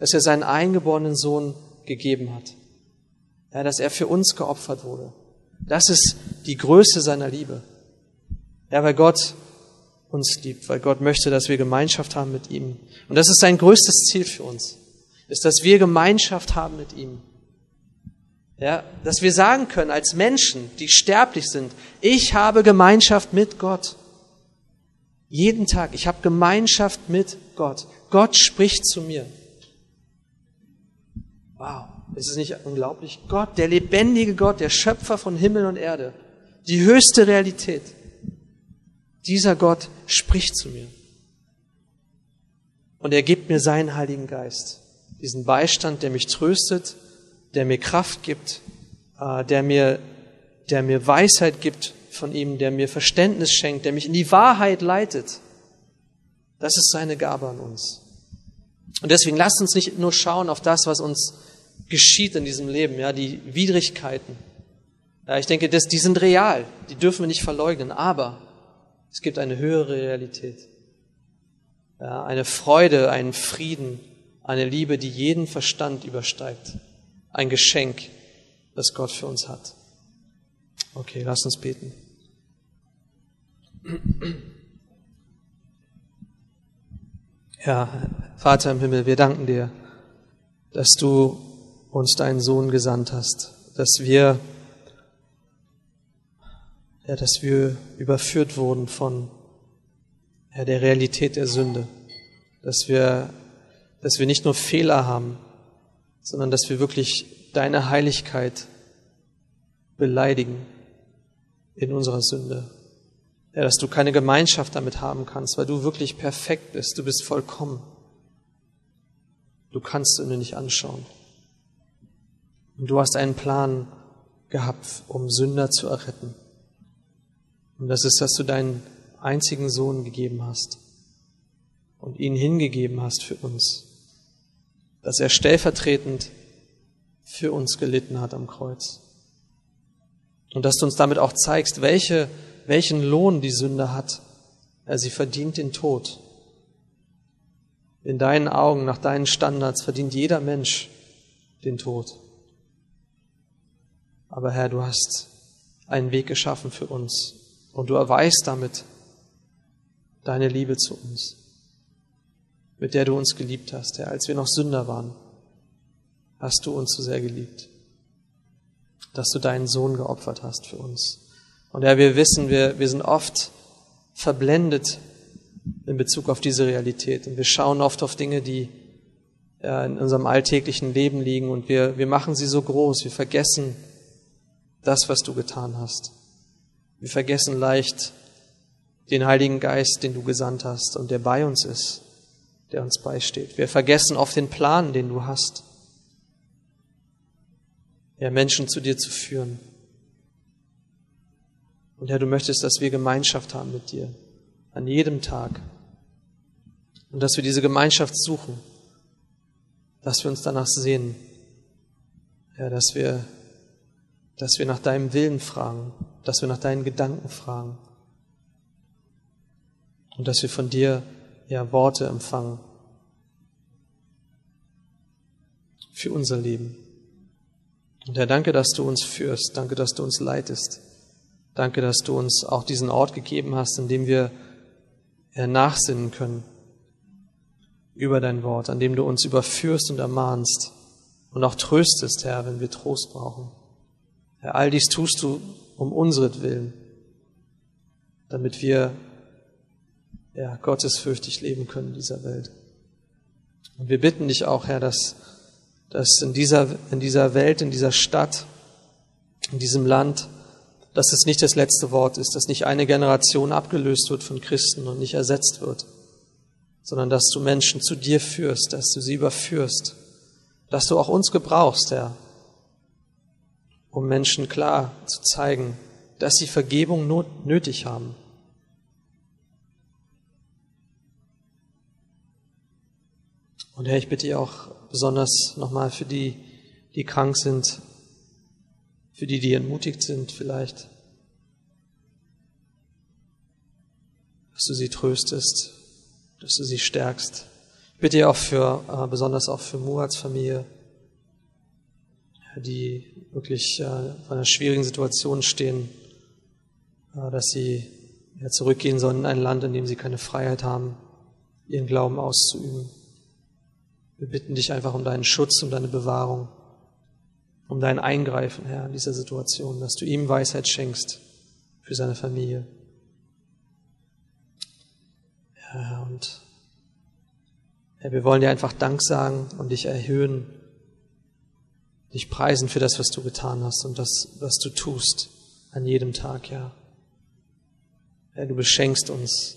dass er seinen eingeborenen Sohn gegeben hat. Ja, dass er für uns geopfert wurde. Das ist die Größe seiner Liebe. Ja, weil Gott uns liebt, weil Gott möchte, dass wir Gemeinschaft haben mit ihm. Und das ist sein größtes Ziel für uns, ist, dass wir Gemeinschaft haben mit ihm. Ja, dass wir sagen können als Menschen, die sterblich sind, ich habe Gemeinschaft mit Gott. Jeden Tag, ich habe Gemeinschaft mit Gott. Gott spricht zu mir. Wow, ist es nicht unglaublich? Gott, der lebendige Gott, der Schöpfer von Himmel und Erde, die höchste Realität. Dieser Gott spricht zu mir. Und er gibt mir seinen Heiligen Geist, diesen Beistand, der mich tröstet, der mir Kraft gibt, äh, der mir der mir Weisheit gibt von ihm, der mir Verständnis schenkt, der mich in die Wahrheit leitet. Das ist seine Gabe an uns. Und deswegen lasst uns nicht nur schauen auf das, was uns geschieht in diesem Leben, ja, die Widrigkeiten. Ja, ich denke, das, die sind real, die dürfen wir nicht verleugnen, aber es gibt eine höhere Realität. Ja, eine Freude, einen Frieden, eine Liebe, die jeden Verstand übersteigt. Ein Geschenk, das Gott für uns hat. Okay, lass uns beten. Ja, Vater im Himmel, wir danken dir, dass du uns deinen Sohn gesandt hast, dass wir, ja, dass wir überführt wurden von ja, der Realität der Sünde, dass wir, dass wir nicht nur Fehler haben, sondern dass wir wirklich deine Heiligkeit beleidigen in unserer Sünde. Ja, dass du keine Gemeinschaft damit haben kannst, weil du wirklich perfekt bist, du bist vollkommen. Du kannst Sünde nicht anschauen. Und du hast einen Plan gehabt, um Sünder zu erretten. Und das ist, dass du deinen einzigen Sohn gegeben hast und ihn hingegeben hast für uns. Dass er stellvertretend für uns gelitten hat am Kreuz. Und dass du uns damit auch zeigst, welche, welchen Lohn die Sünde hat. Ja, sie verdient den Tod. In deinen Augen, nach deinen Standards verdient jeder Mensch den Tod. Aber Herr, du hast einen Weg geschaffen für uns und du erweist damit deine Liebe zu uns, mit der du uns geliebt hast, Herr, als wir noch Sünder waren, hast du uns so sehr geliebt, dass du deinen Sohn geopfert hast für uns. Und Herr, wir wissen, wir, wir sind oft verblendet in Bezug auf diese Realität. Und wir schauen oft auf Dinge, die ja, in unserem alltäglichen Leben liegen und wir, wir machen sie so groß. Wir vergessen das, was du getan hast. Wir vergessen leicht den Heiligen Geist, den du gesandt hast und der bei uns ist, der uns beisteht. Wir vergessen oft den Plan, den du hast, ja, Menschen zu dir zu führen. Und Herr, du möchtest, dass wir Gemeinschaft haben mit dir an jedem Tag. Und dass wir diese Gemeinschaft suchen, dass wir uns danach sehen, ja, dass wir, dass wir nach deinem Willen fragen, dass wir nach deinen Gedanken fragen und dass wir von dir ja Worte empfangen für unser Leben. Und Herr, danke, dass du uns führst, danke, dass du uns leitest, danke, dass du uns auch diesen Ort gegeben hast, in dem wir nachsinnen können über dein Wort, an dem du uns überführst und ermahnst und auch tröstest, Herr, wenn wir Trost brauchen. Herr, all dies tust du um unseren damit wir ja, gottesfürchtig leben können in dieser Welt. Und wir bitten dich auch, Herr, dass, dass in dieser, in dieser Welt, in dieser Stadt, in diesem Land, dass es nicht das letzte Wort ist, dass nicht eine Generation abgelöst wird von Christen und nicht ersetzt wird, sondern dass du Menschen zu dir führst, dass du sie überführst, dass du auch uns gebrauchst, Herr, um Menschen klar zu zeigen, dass sie Vergebung nötig haben. Und Herr, ich bitte dich auch besonders nochmal für die, die krank sind, für die, die entmutigt sind vielleicht, dass du sie tröstest, dass du sie stärkst. Ich bitte dir auch für, äh, besonders auch für Murats Familie, die wirklich äh, vor einer schwierigen Situation stehen, äh, dass sie ja, zurückgehen sollen in ein Land, in dem sie keine Freiheit haben, ihren Glauben auszuüben. Wir bitten dich einfach um deinen Schutz, um deine Bewahrung um dein Eingreifen, Herr, in dieser Situation, dass du ihm Weisheit schenkst für seine Familie. Ja, und Herr, wir wollen dir einfach Dank sagen und dich erhöhen, dich preisen für das, was du getan hast und das, was du tust an jedem Tag, ja. Herr, du beschenkst uns.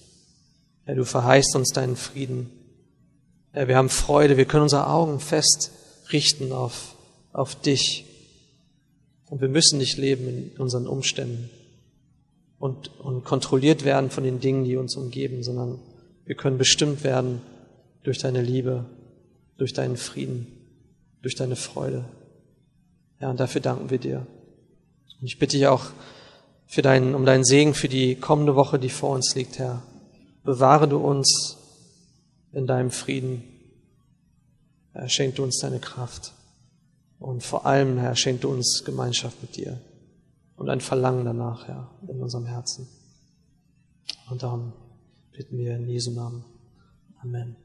Herr, du verheißt uns deinen Frieden. Herr, wir haben Freude, wir können unsere Augen fest richten auf auf dich, Und wir müssen nicht leben in unseren Umständen und, und kontrolliert werden von den Dingen, die uns umgeben, sondern wir können bestimmt werden durch deine Liebe, durch deinen Frieden, durch deine Freude. Ja, und dafür danken wir dir. Und ich bitte dich auch für deinen, um deinen Segen für die kommende Woche, die vor uns liegt, Herr. Bewahre du uns in deinem Frieden. Herr, schenk du uns deine Kraft. Und vor allem, Herr, schenk du uns Gemeinschaft mit dir und ein Verlangen danach, Herr, in unserem Herzen. Und darum bitten wir in Jesu Namen. Amen.